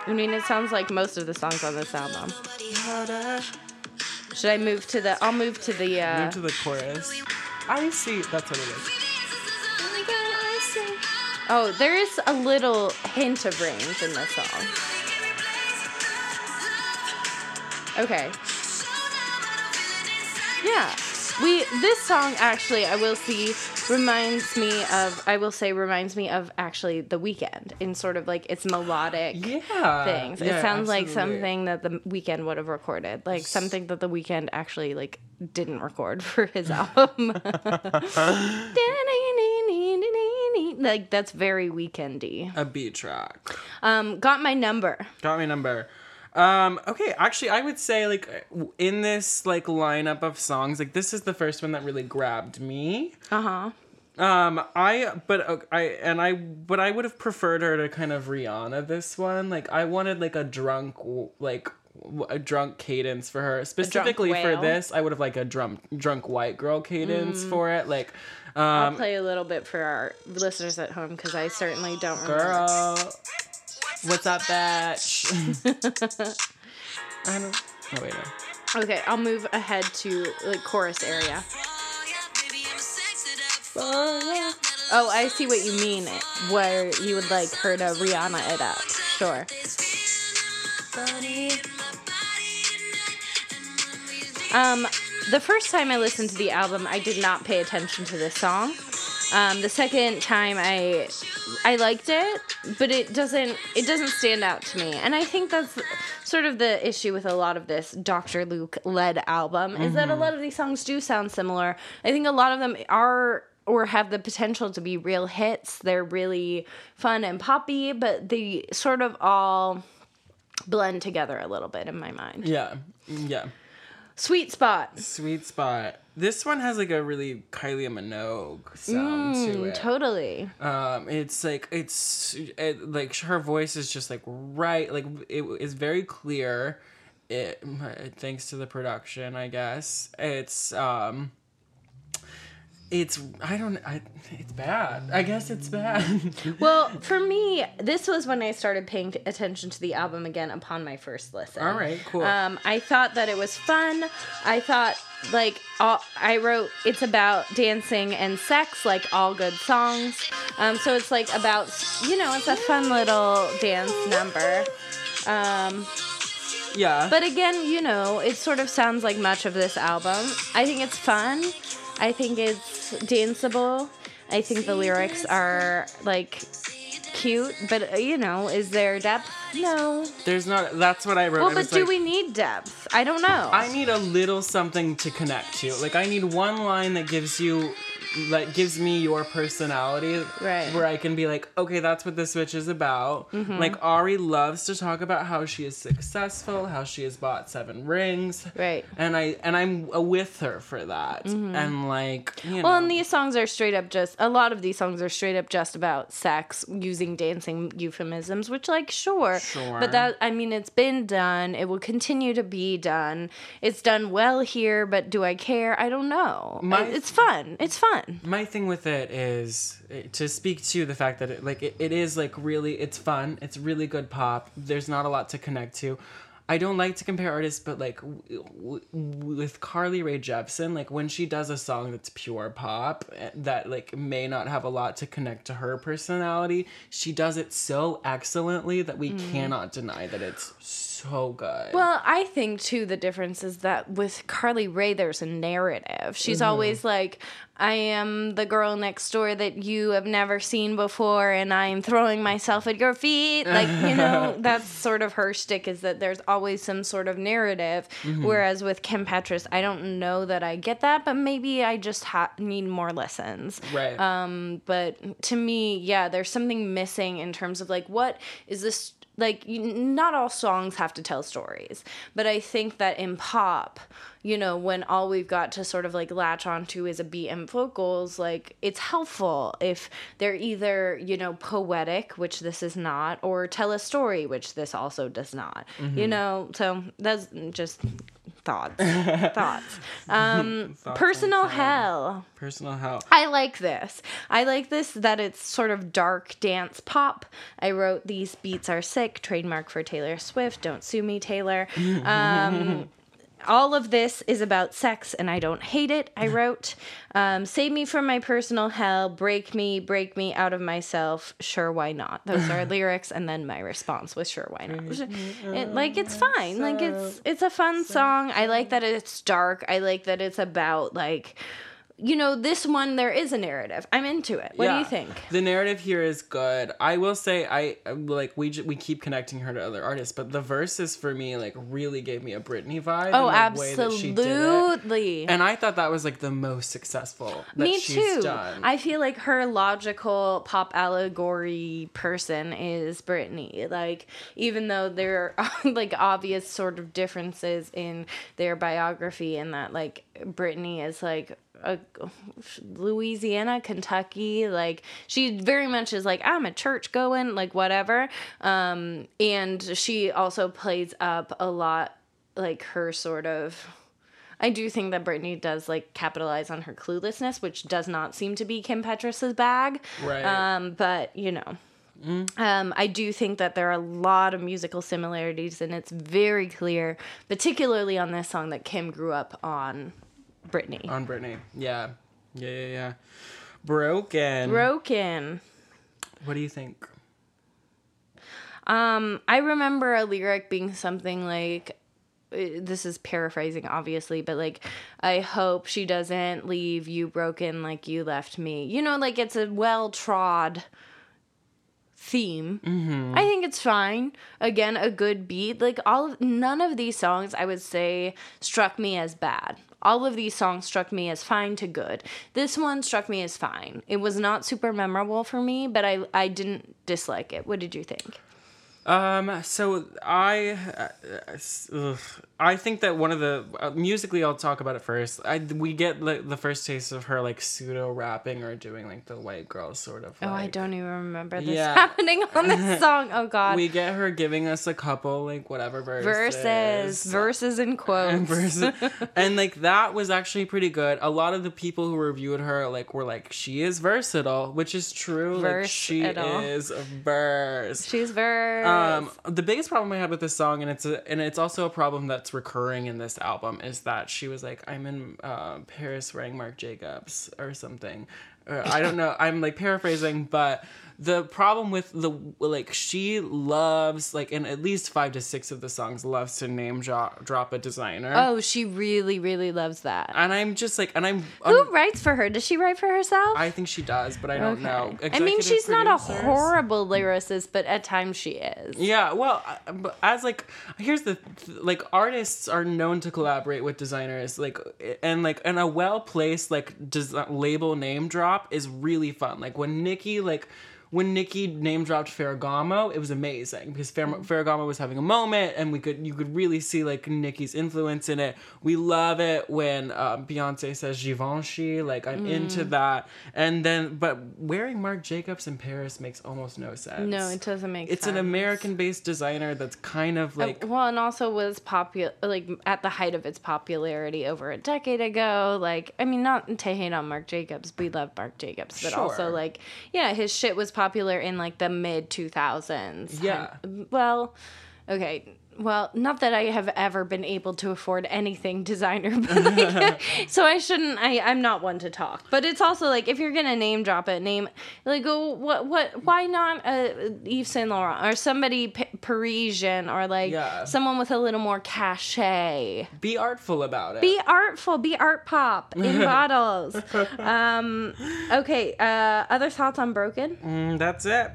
I mean, it sounds like most of the songs on this album. Should I move to the? I'll move to the. Uh, Move to the chorus. I see. That's what it is. oh, there is a little hint of range in this song. Okay. Yeah. We this song actually I will see reminds me of I will say reminds me of actually the Weeknd in sort of like its melodic Yeah. things. Yeah, it sounds like something that the Weeknd would have recorded. Like something that the Weeknd actually like didn't record [laughs] for his album. like that's very weekendy. A beat track. Um got my number. Got my number. Um, okay, actually, I would say like in this like lineup of songs, like this is the first one that really grabbed me. Uh-huh. Um, I but uh, I and I but I would have preferred her to kind of Rihanna this one. Like I wanted like a drunk like a drunk cadence for her specifically for this. I would have like a drunk drunk white girl cadence Mm. for it. Like, I'll um, play a little bit for our listeners at home because I certainly don't remember. girl, what's up, bitch? [laughs] I don't. Oh wait. No. Okay, I'll move ahead to like chorus area. Oh, I see what you mean. Where you would like her to Rihanna it up. Sure. Um, the first time I listened to the album, I did not pay attention to this song. Um, the second time I I liked it, but it doesn't it doesn't stand out to me. And I think that's sort of the issue with a lot of this Dr. Luke led album is that a lot of these songs do sound similar. I think a lot of them are or have the potential to be real hits. They're really fun and poppy, but they sort of all blend together a little bit in my mind. Yeah. Yeah. Sweet spot. Sweet spot. This one has like a really Kylie Minogue sound to Mm, it. totally. Um, it's like it's it, like her voice is just like right, like it is very clear. It thanks to the production, I guess. It's um, it's I don't I it's bad. I guess it's bad. [laughs] Well, for me, this was when I started paying attention to the album again upon my first listen. All right, cool. Um, I thought that it was fun. I thought like all, I wrote it's about dancing and sex, like all good songs. Um, so it's like about you know it's a fun little dance number. Um, yeah. but again, you know, it sort of sounds like much of this album. I think it's fun. I think it's danceable. I think the lyrics are like cute, but uh, you know, is there depth? No. there's not that's what I wrote. Well, but do like, we need depth? I don't know. I need a little something to connect to. Like I need one line that gives you that gives me your personality. Right. Where I can be like, okay, that's what this bitch is about. Mm-hmm. Like Ari loves to talk about how she is successful, how she has bought seven rings. Right. And I and I'm with her for that. And like you know Mm-hmm. Well, and these songs are straight up just a lot of these songs are straight up just about sex using dancing euphemisms, which like sure, Sure. but that I mean it's been done. It will continue to be done. It's done well here, but do I care? I don't know. My- it's fun. It's fun. My thing with it is eh, to speak to the fact that it like it, it is like really it's fun. It's really good pop. There's not a lot to connect to. I don't like to compare artists but like w- w- with carly Rae jepsen like when she does a song that's pure pop eh, that like may not have a lot to connect to her personality she does it so excellently that we cannot deny that it's so good Well, I think too the difference is that with Carly Rae, there's a narrative. She's Mm-hmm. always like, "I am the girl next door that you have never seen before, and I'm throwing myself at your feet." Like you know, [laughs] that's sort of her shtick is that there's always some sort of narrative. Mm-hmm. Whereas with Kim Petras, I don't know that I get that, but maybe I just ha- need more lessons. right Um, but to me, yeah, there's something missing in terms of like what is this like not all songs have to tell stories, but I think that in pop, you know, when all we've got to sort of like latch onto is a beat and vocals, like it's helpful if they're either, you know, poetic, which this is not, or tell a story, which this also does not. You know, so that's just thoughts. [laughs] thoughts. Um Thoughts personal hell. personal hell I like this. I like this that it's sort of dark dance pop. I wrote these beats are sick, trademark for Taylor Swift. Don't sue me, Taylor. [laughs] Um, all of this is about sex, and I don't hate it. I wrote, um, "Save me from my personal hell, break me, break me out of myself. Sure, why not?" Those are [laughs] lyrics, and then my response was, "Sure, why not?" [laughs] It, like it's fine. Like it's it's a fun song. I like that it's dark. I like that it's about like you know, this one there is a narrative. I'm into it. What do you think? The narrative here is good. I will say I like we j- we keep connecting her to other artists, but the verses for me like really gave me a Britney vibe. Oh, in the way that she did absolutely. And I thought that was like the most successful that Me she's too. done. I feel like her logical pop allegory person is Britney. Like, even though there are [laughs] like obvious sort of differences in their biography, and that like Britney is like a Louisiana, Kentucky, like she very much is like I'm a church going, like whatever. Um, and she also plays up a lot like her sort of I do think that Britney does like capitalize on her cluelessness, which does not seem to be Kim Petras's bag. Right. Um, but you know. Um, I do think that there are a lot of musical similarities, and it's very clear, particularly on this song, that Kim grew up on Britney. on Britney. Yeah. Yeah, yeah, yeah. Broken. Broken. what do you think? Um, I remember a lyric being something like, uh, this is paraphrasing obviously, but like, I hope she doesn't leave you broken like you left me. You know, like it's a well trod theme. I think it's fine. Again, a good beat. Like all of, none of these songs I would say struck me as bad. All of these songs struck me as fine to good. This one struck me as fine. It was not super memorable for me, but I I didn't dislike it. What did you think? Um, so I, uh, ugh, I think that one of the uh, musically, I'll talk about it first. I we get like the first taste of her like pseudo rapping or doing like the white girl sort of. Oh, I don't even remember this Yeah. happening on this [laughs] song. Oh God. We get her giving us a couple like whatever verses, verses, verses in [laughs] quotes. and verses, and like that was actually pretty good. A lot of the people who reviewed her like were like, she is versatile, which is true. Like she is verse. She's verse. Um, the biggest problem I had with this song, and it's a, and it's also a problem that's recurring in this album, is that she was like, "I'm in uh, Paris wearing Marc Jacobs" or something. Uh, I don't know. I'm like paraphrasing, but the problem with the like she loves like in at least five to six of the songs loves to name drop, drop a designer. oh, she really, really loves that. And I'm just like, and I'm, Who writes for her? Does she write for herself? I think she does, but I don't know. I mean, Executive she's not a producers? horrible lyricist, but at times she is. Yeah, well, uh, but as like, here's the th- like artists are known to collaborate with designers, like, and like, and a well placed like des- label name drop is really fun. Like when Nikki like. When Nikki name dropped Ferragamo, it was amazing because Fer- mm. Ferragamo was having a moment, and we could you could really see like Nikki's influence in it. We love it when um, Beyonce says Givenchy, like I'm mm. into that. And then, but wearing Marc Jacobs in Paris makes almost no sense. No, it doesn't make sense. It's sense. an American-based designer that's kind of uh, like well, and also was popular, like at the height of its popularity over a decade ago. Like, I mean, not to hate on Marc Jacobs, we love Marc Jacobs, but also like, yeah, his shit was popular in like the mid two thousands. Yeah. Well, okay. Well, not that I have ever been able to afford anything designer, [laughs] like, [laughs] so I shouldn't. I I'm not one to talk, but it's also like if you're gonna name drop it, name like oh, what what why not uh, Yves Saint Laurent or somebody P- Parisian or like Yeah. someone with a little more cachet. be artful about it. Be artful, be art pop [laughs] in bottles. Um, okay. Uh, other thoughts on Broken? Mm, that's it.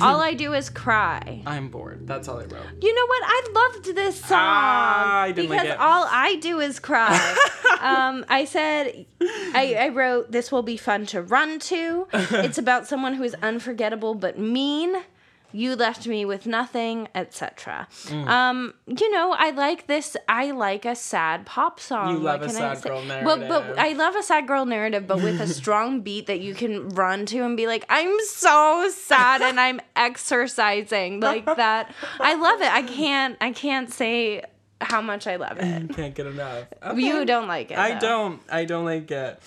All I do is cry. I'm bored. That's all I wrote. You know what? I loved this song Ah, like because it. all I do is cry. [laughs] um, I said, I, I wrote, "This will be fun to run to." [laughs] it's about someone who is unforgettable but mean. You left me with nothing, etc. Mm. Um, you know, I like this. I like a sad pop song. You love a sad girl Well, but narrative. I love a sad girl narrative, but with a [laughs] strong beat that you can run to and be like, I'm so sad and I'm [laughs] exercising like that. I love it. I can't. I can't say how much I love it. [laughs] Can't get enough. You don't like it. I though. don't. I don't like it.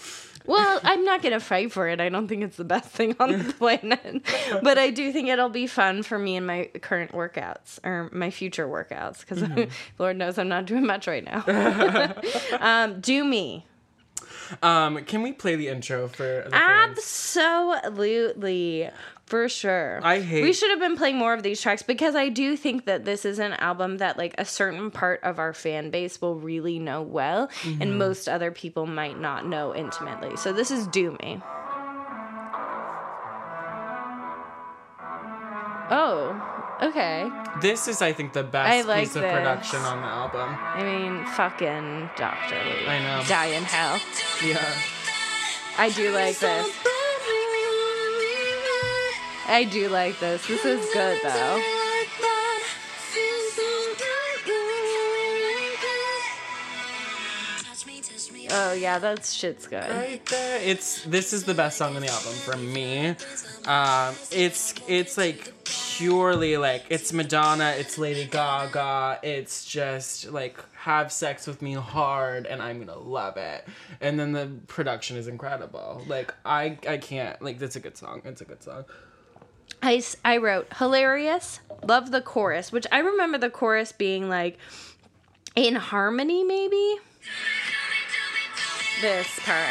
Well, I'm not gonna fight for it. I don't think it's the best thing on the [laughs] planet, but I do think it'll be fun for me in my current workouts or my future workouts because [laughs] Lord knows I'm not doing much right now. [laughs] um, do me. Um, can we play the intro for the Ah, fans? For sure. I hate- We should have been playing more of these tracks because I do think that this is an album that like a certain part of our fan base will really know well Mm-hmm. and most other people might not know intimately. So this is Do Me. Oh, okay. This is, I think, the best like piece of this. production on the album. I mean, fucking Dr. Luke. I know. Die in hell. Yeah. I do like this. I do like this. This is good though. Oh yeah, that shit's good. Right there. It's this is the best song on the album for me. Um, it's it's like purely like it's Madonna, it's Lady Gaga, it's just like have sex with me hard and I'm gonna love it. And then the production is incredible. Like I I can't like that's a good song. It's a good song. I, I wrote hilarious, love the chorus, which I remember the chorus being like in harmony maybe. This part.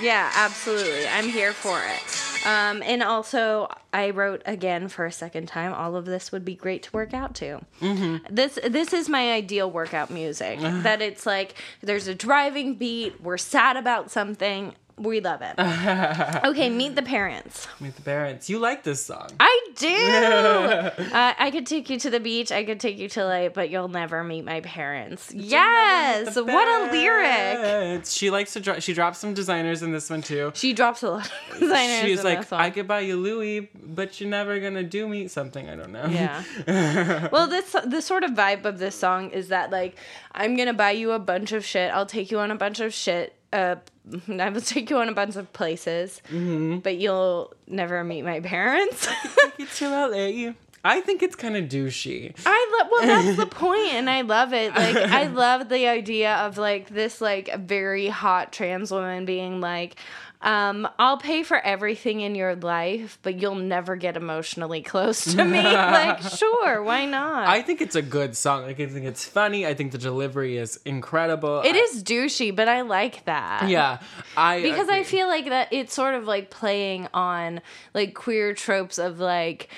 Yeah, absolutely. I'm here for it. Um, and also, I wrote again for a second time. All of this would be great to work out to. Mm-hmm. This this is my ideal workout music. that it's like there's a driving beat. We're sad about something. We love it. [laughs] okay, meet the parents. Meet the parents. You like this song. I do. [laughs] uh, I could take you to the beach. I could take you to like, but you'll never meet my parents. Yes. The What a lyric. She likes to drop. She drops some designers in this one too. She drops a lot of [laughs] designers. She's like. I could buy you Louis, but you're never gonna do me something. I don't know. Yeah. well, this the sort of vibe of this song is that like I'm gonna buy you a bunch of shit. I'll take you on a bunch of shit. Uh, [laughs] I will take you on a bunch of places, Mm-hmm. but you'll never meet my parents. [laughs] It's to LA. I think it's kind of douchey. I love. Well, that's the [laughs] point, and I love it. Like, I love the idea of like this like very hot trans woman being like, um, "I'll pay for everything in your life, but you'll never get emotionally close to me." [laughs] like, sure, why not? I think it's a good song. Like I think it's funny. I think the delivery is incredible. It I- is douchey, but I like that. Yeah, I Because I feel like that it's sort of like playing on like queer tropes of like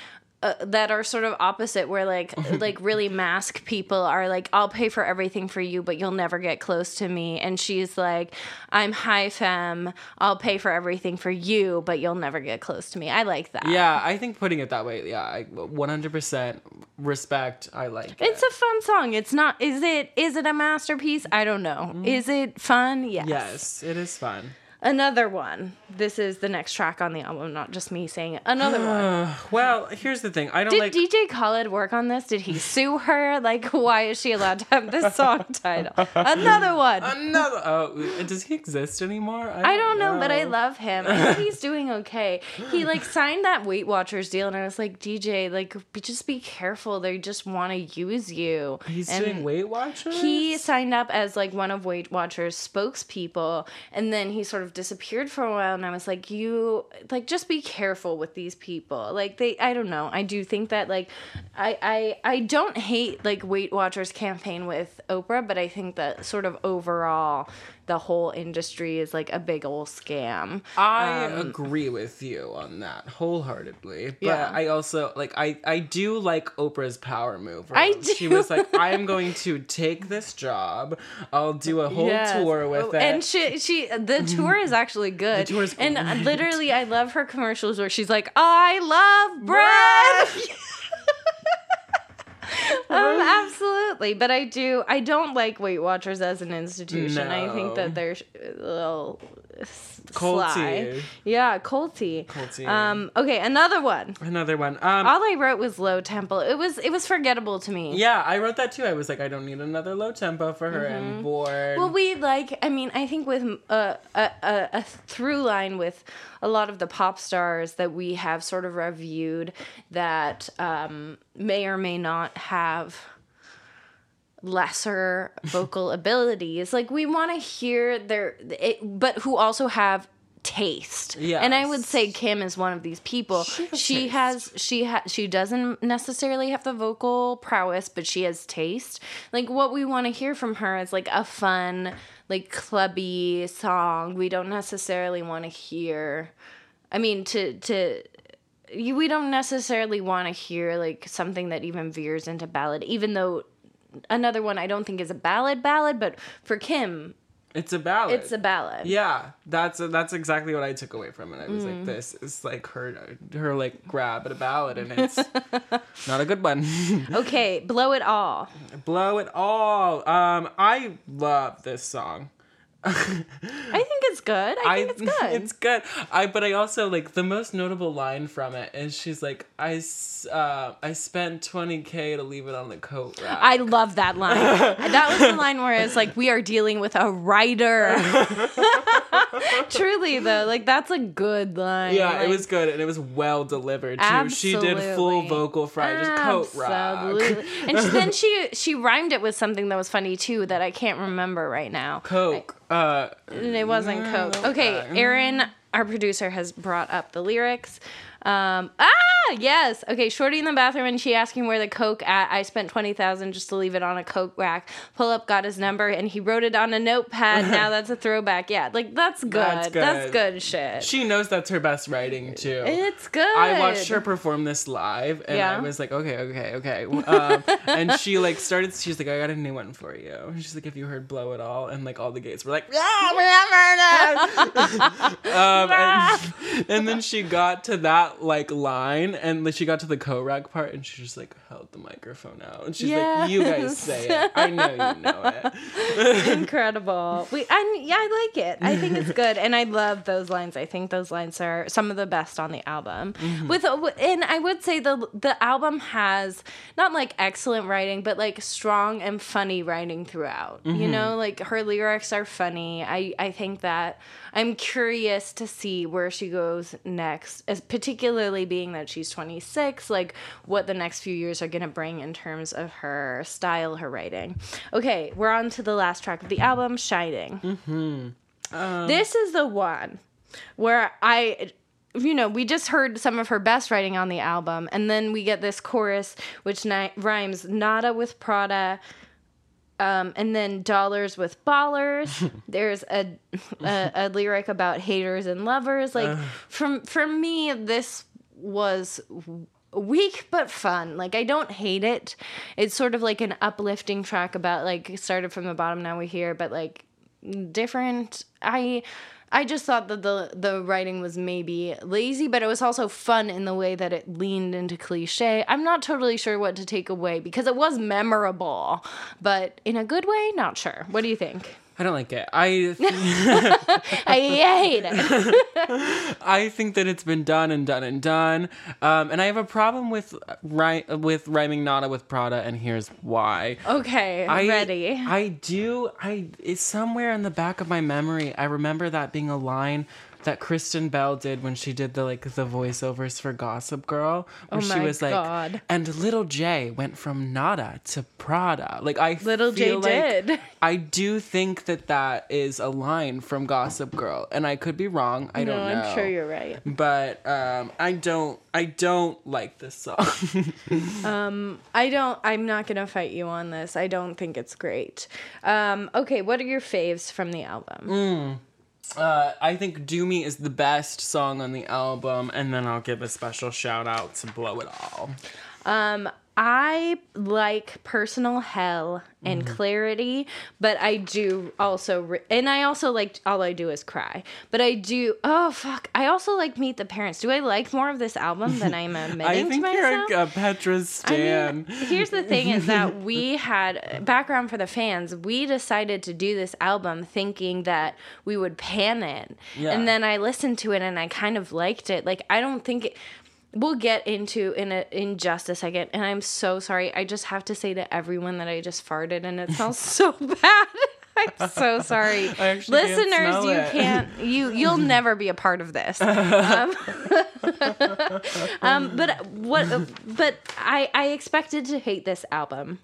uh, that are sort of opposite where like [laughs] like really mask people are like I'll pay for everything for you but you'll never get close to me and she's like I'm high femme I'll pay for everything for you but you'll never get close to me. I like that. Yeah, I think putting it that way. Yeah, I 100% respect. I like. It. It's it. a fun song. It's not is it is it a masterpiece? I don't know. Is it fun? Yes. yes, it is fun. Another one. This is the next track on the album, not just me saying it. Another one. [sighs] Well, here's the thing. I don't Did like. DJ Khaled work on this? Did he sue her? [laughs] Like, why is she allowed to have this [laughs] song title? Another one. Another. Oh, does he exist anymore? I don't know, but I love him. I think he's [laughs] doing okay. He like signed that Weight Watchers deal, and I was like, DJ, like, be, just be careful. They just want to use you. He's and doing Weight Watchers. He signed up as like one of Weight Watchers spokespeople, and then he sort of disappeared for a while. And I was like, you like just be careful with these people. Like they, I don't know. I do think that like I I I don't hate like Weight Watchers campaign with Oprah, but I think that sort of overall the whole industry is like a big old scam. I um, agree with you on that wholeheartedly. But Yeah. I also like I I do like Oprah's power move. I do. She was like, I am going to take this job. I'll do a whole Yes. tour with Oh, it. And she she the [laughs] tour is actually good. The tour is and great. literally I love her commercials where she's like, I love bread. [laughs] [laughs] um, absolutely, but I do. I don't like Weight Watchers as an institution. I think that they're a little Culty. sly. Yeah, culty. Culty. Um. Okay, another one. Another one. Um, All I wrote was low tempo. It was it was forgettable to me. yeah, I wrote that too. I was like, I don't need another low tempo for her. I'm bored. Mm-hmm. Well, we like. I mean, I think with uh, a, a a through line with a lot of the pop stars that we have sort of reviewed that um, may or may not have lesser vocal [laughs] abilities. Like we want to hear their, it, but who also have taste. Yeah, And I would say Kim is one of these people. She, has taste. has she ha- she doesn't necessarily have the vocal prowess, but she has taste. Like what we want to hear from her is like a fun, like clubby song. We don't necessarily want to hear I mean to to you, we don't necessarily want to hear like something that even veers into ballad even though another one I don't think is a ballad ballad, but for Kim, it's a ballad. it's a ballad. Yeah, that's that's exactly what I took away from it. I was Mm. like, this is like her her like grab at a ballad, and it's [laughs] not a good one. [laughs] Okay, blow it all. Blow it all. Um, I love this song. I think it's good. I think it's [laughs] good. it's good. I but I also like the most notable line from it is she's like I uh, I spent twenty k to leave it on the coat rack. I love that line. [laughs] that was the line where it's like we are dealing with a writer. [laughs] Truly though, like that's a good line. yeah, Like, it was good and it was well delivered too. She did full vocal fry, just coat rack. Absolutely. And she- then she she rhymed it with something that was funny too that I can't remember right now. Coke. Uh, it wasn't Coke. Okay, okay. Aaron, our producer, has brought up the lyrics. Um, ah, yes. Okay, Shorty in the bathroom and she asking where the Coke at. I spent 20000 just to leave it on a Coke rack. Pull up, got his number, and he wrote it on a notepad. [laughs] now that's a throwback. Yeah, like that's good. That's That's good. good, shit. She knows that's her best writing too. it's good. I watched her perform this live, and Yeah? I was like, okay, okay, okay. [laughs] Um, and she like started. She's like, I got a new one for you. And she's like, if you heard "Blow It All," and like all the gates were like, yeah, we have heard it. [laughs] um, and, and then she got to that like line, and then she got to the co-rack part, and she just like held the microphone out, and she's like, you guys say it. I know you know it. [laughs] incredible. We I yeah, I like it. I think it's good, and I love those lines. I think those lines are some of the best on the album. Mm-hmm. With and I would say the the album has not like excellent writing, but like strong and funny writing throughout. Mm-hmm. You know, like her lyrics are funny. I I think that I'm curious to see where she goes next, as particularly being that she's 26. Like what the next few years are gonna bring in terms of her style, her writing. Okay, we're on to the last track of the album, Shining. Mm-hmm. this is the one where I you know, we just heard some of her best writing on the album, and then we get this chorus which ni- rhymes nada with Prada, um, and then dollars with ballers. [laughs] There's a, a a lyric about haters and lovers. Like from for me, this was weak but fun. Like I don't hate it. It's sort of like an uplifting track about like started from the bottom, now we're here, but like different. I I just thought that the the writing was maybe lazy, but it was also fun in the way that it leaned into cliche. I'm not totally sure what to take away because it was memorable, but in a good way, not sure. What do you think? I don't like it. I [laughs] I hate it. [laughs] I think that it's been done and done and done, um, and I have a problem with ri- with rhyming nada with Prada, and here's why. Okay, I, ready. I do. I it's somewhere in the back of my memory. I remember that being a line that Kristen Bell did when she did the like the voiceovers for Gossip Girl, where Oh she was like, God. and Little J went from nada to Prada. Like I Little J like- did. [laughs] I do think that that is a line from Gossip Girl, and I could be wrong. I no, don't know. I'm sure you're right. But um, I don't. I don't like this song. [laughs] I don't. I'm not gonna fight you on this. I don't think it's great. Um, okay, what are your faves from the album? Uh, I think "Do Me" is the best song on the album, and then I'll give a special shout out to "Blow It All." Um, I like personal hell and Mm-hmm. clarity, but I do also, re- and I also like all I do is cry. But I do. Oh fuck! I also like Meet the Parents. Do I like more of this album than I'm [laughs] admitting I to think myself? you're a, a Petra I stan. mean, here's the thing is that [laughs] we had background for the fans. We decided to do this album thinking that we would pan it. Yeah. And then I listened to it and I kind of liked it. Like I don't think it, we'll get into in a, in just a second and I'm so sorry. I just have to say to everyone that I just farted and it smells [laughs] so bad. [laughs] I'm so sorry. I actually can't Listeners, you it. can't you you'll [laughs] never be a part of this. Um, um, but what? But I I expected to hate this album.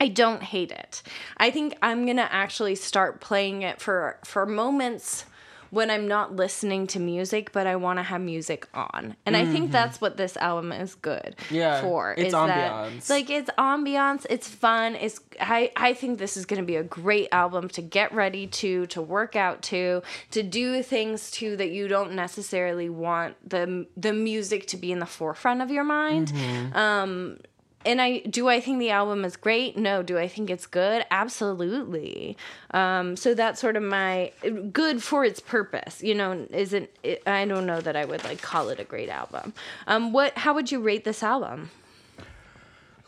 I don't hate it. I think I'm gonna actually start playing it for for moments when I'm not listening to music, but I want to have music on. And I think that's what this album is good Mm-hmm. Yeah, for. it's is ambiance. That, like it's ambiance, it's fun. It's I I think this is going to be a great album to get ready to, to work out to, to do things to that you don't necessarily want the the music to be in the forefront of your mind. Mm-hmm. Um and I do I think the album is great? No. Do I think it's good? Absolutely. Um, so that's sort of my good for its purpose. You know, isn't it, I don't know that I would like call it a great album. Um, what? How would you rate this album?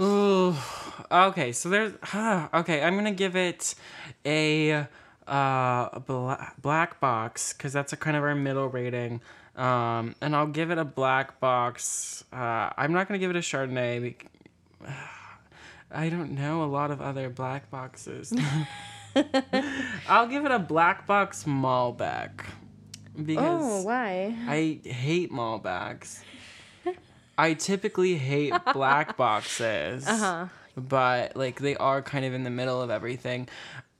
Ooh, okay. So there's huh, [sighs] okay. I'm gonna give it a uh bla- black box because that's a kind of our middle rating. Um, and I'll give it a black box. Uh, I'm not gonna give it a Chardonnay. [sighs] I don't know a lot of other black boxes. [laughs] I'll give it a black box Malbec because Oh, why? I hate Malbecs. I typically hate black [laughs] boxes. Uh-huh. But like they are kind of in the middle of everything.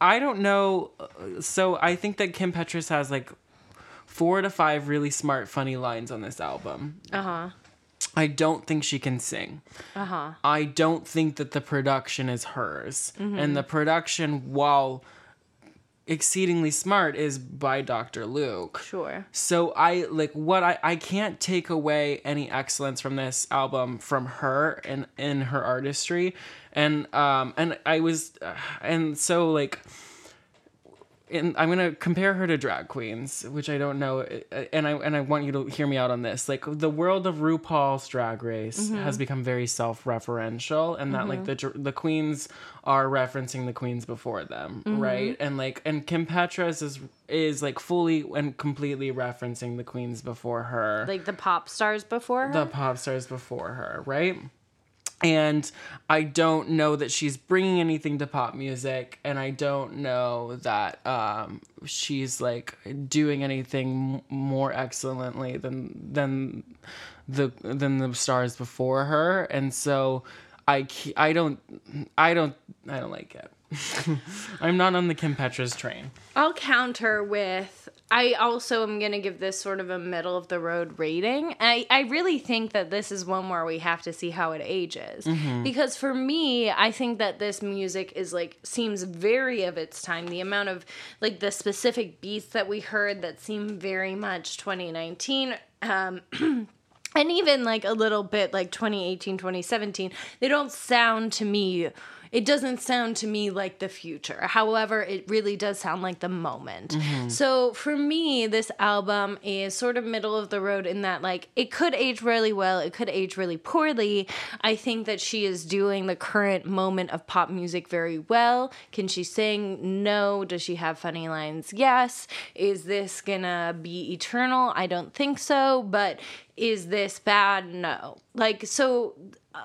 I don't know. uh, So I think that Kim Petras has like four to five really smart, funny lines on this album. Uh huh. I don't think she can sing. Uh-huh. I don't think that the production is hers. And the production, while exceedingly smart, is by Dr. Luke. Sure. So I like what I I can't take away any excellence from this album from her and in her artistry, and um and I was and so like. And I'm gonna compare her to drag queens, which I don't know, uh, and I and I want you to hear me out on this. Like the world of RuPaul's Drag Race mm-hmm. has become very self-referential, and that like mm-hmm. the the queens are referencing the queens before them, mm-hmm. right? And like and Kim Petras is is like fully and completely referencing the queens before her, Like the pop stars before her. the pop stars before her, right? And I don't know that she's bringing anything to pop music, and I don't know that um, she's like doing anything more excellently than than the than the stars before her, and so I I don't I don't I don't like it. [laughs] I'm not on the Kim Petras train. I'll counter with I also am going to give this sort of a middle of the road rating. I, I really think that this is one where we have to see how it ages. Because for me, I think that this music is like, seems very of its time. The amount of like the specific beats that we heard that seem very much 2019. Um, [clears throat] and even like a little bit like 2018 2017 they don't sound to me it doesn't sound to me like the future. However it really does sound like the moment. Mm-hmm. So for me this album is sort of middle of the road in that like it could age really well it could age really poorly. I think that she is doing the current moment of pop music very well. Can she sing? No. Does she have funny lines? Yes. Is this gonna be eternal? I don't think so. But is this bad? No. Like so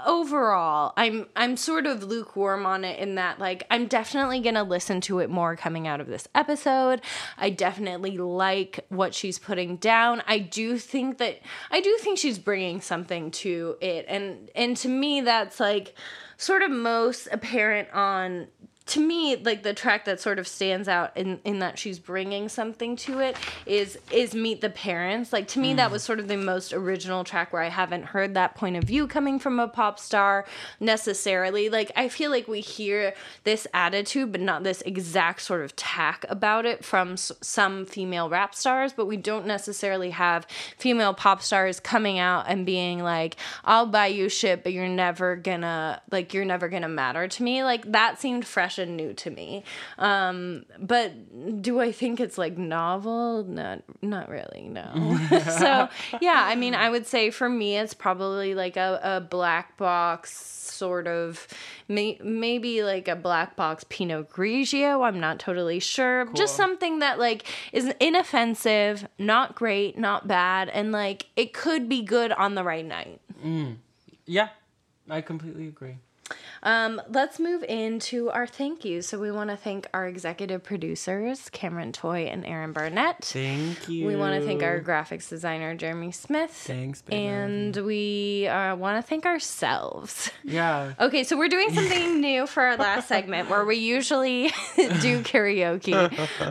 overall i'm i'm sort of lukewarm on it in that like i'm definitely gonna listen to it more coming out of this episode. I definitely like what she's putting down. I do think that i do think she's bringing something to it. And and to me that's like sort of most apparent on to me like the track that sort of stands out in in that she's bringing something to it is is meet the parents. Like to me that mm. was sort of the most original track where i haven't heard that point of view coming from a pop star necessarily. Like i feel like we hear this attitude but not this exact sort of tack about it from s- some female rap stars but we don't necessarily have female pop stars coming out and being like i'll buy you shit but you're never gonna like you're never gonna matter to me. Like that seemed fresh and new to me. Um but do i think it's like novel? Not not really no. [laughs] So yeah i mean i would say for me it's probably like a, a black box sort of may, maybe like a black box pinot grigio i'm not totally sure. Just something that like is inoffensive not great not bad and like it could be good on the right night. Yeah, I completely agree. Um, let's move into our thank yous. So we want to thank our executive producers, Cameron Toy and Aaron Barnett. Thank you. We want to thank our graphics designer, Jeremy Smith. Thanks, baby. And we uh, want to thank ourselves. [laughs] yeah. Okay, so we're doing something [laughs] new for our last segment where we usually [laughs] do karaoke.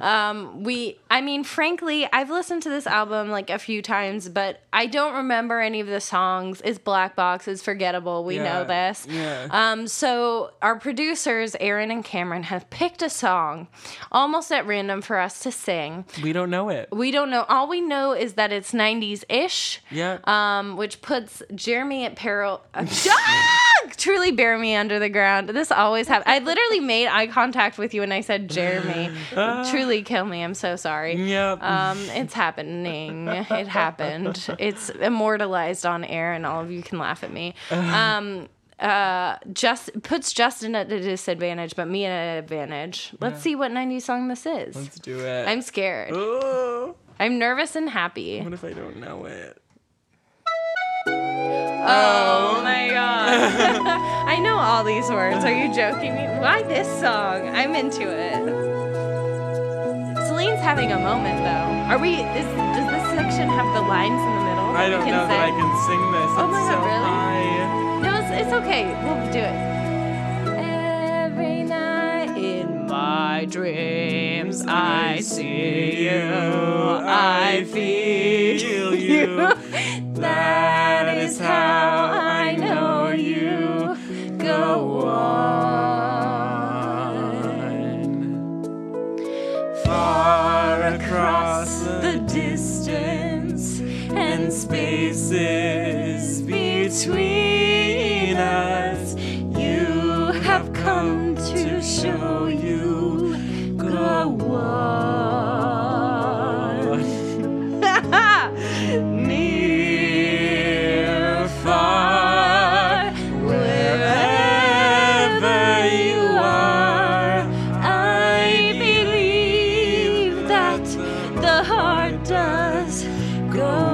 Um, we, I mean, frankly, I've listened to this album like a few times, but I don't remember any of the songs. It's black box. It's forgettable. We know this. yeah. Um, so our producers, Aaron and Cameron, have picked a song almost at random for us to sing. We don't know it. We don't know. All we know is that it's 90s ish Yeah. um, which puts Jeremy at peril. Uh! [laughs] Truly bear me under the ground. This always happens. I literally made eye contact with you and I said Jeremy. [laughs] Truly kill me. I'm so sorry. yep. Um, it's happening. It happened. It's immortalized on air, and all of you can laugh at me. [laughs] Um, uh, just puts Justin at a disadvantage, but me at an advantage. Let's see what 90s song this is. Let's do it. I'm scared. Oh, I'm nervous and happy. what if I don't know it? Oh my god. [laughs] I know all these words. Are you joking me? Why this song? I'm into it. Celine's having a moment though. Are we is does this section have the lines in the middle? I don't know that I can sing this. Oh it's my God, so really? high it's okay. We'll do it. Every night in my dreams, I see you. I feel you. [laughs] that is how I know you. Go on. Far across the distance and spaces between us. You have come to show you go on. [laughs] Near, far, wherever you are, I believe that the heart does go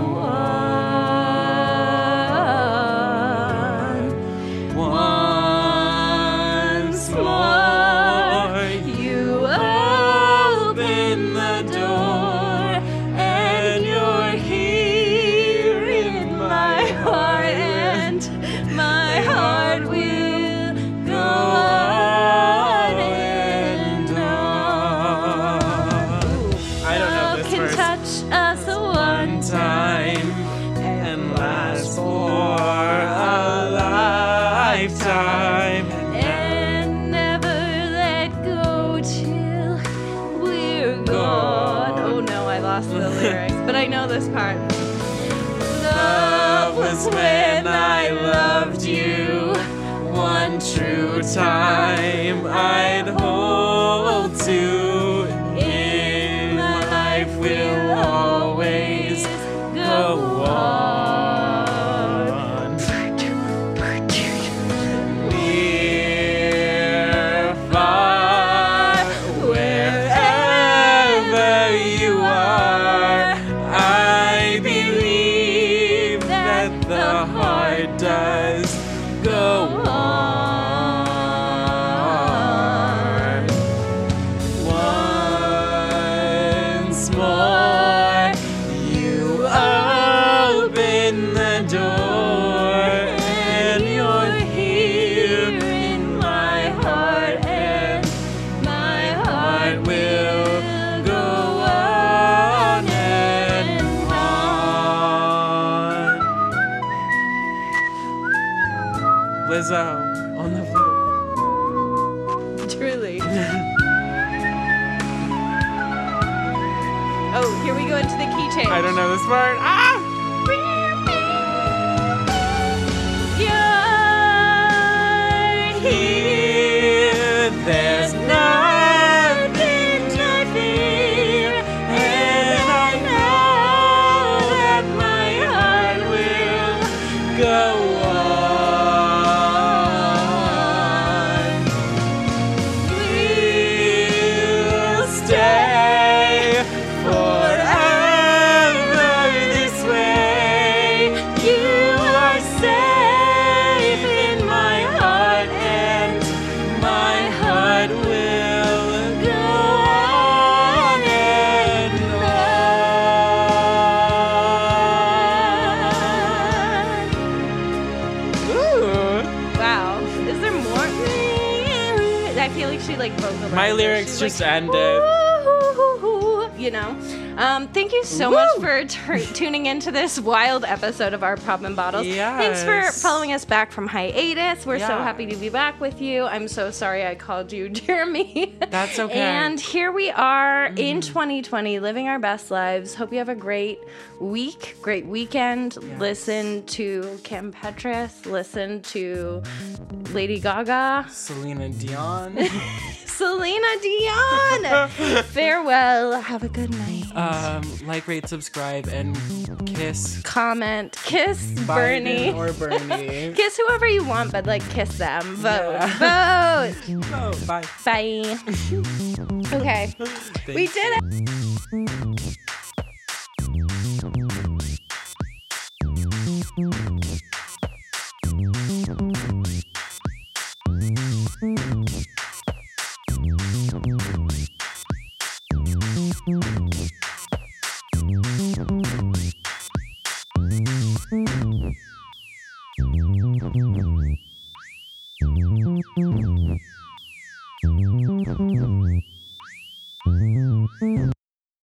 Here, just like, ended. You know. Um, thank you so much for tur tuning into this wild episode of our Pop and Bottles. Thanks for following us back from hiatus. We're so happy to be back with you. I'm so sorry I called you [laughs] Jeremy. That's okay. And here we are in 2020, living our best lives. Hope you have a great week, great weekend. Listen to Kim Petras. Listen to Lady Gaga. Selena Dion. [laughs] Selena Dion. [laughs] Farewell. Have a good night. Um, like, rate, subscribe, and kiss. Comment. Kiss Bernie. Or Bernie. [laughs] kiss whoever you want, but like kiss them. Vote. Yeah. [laughs] Vote. Vote. Bye. Bye. okay. We did it.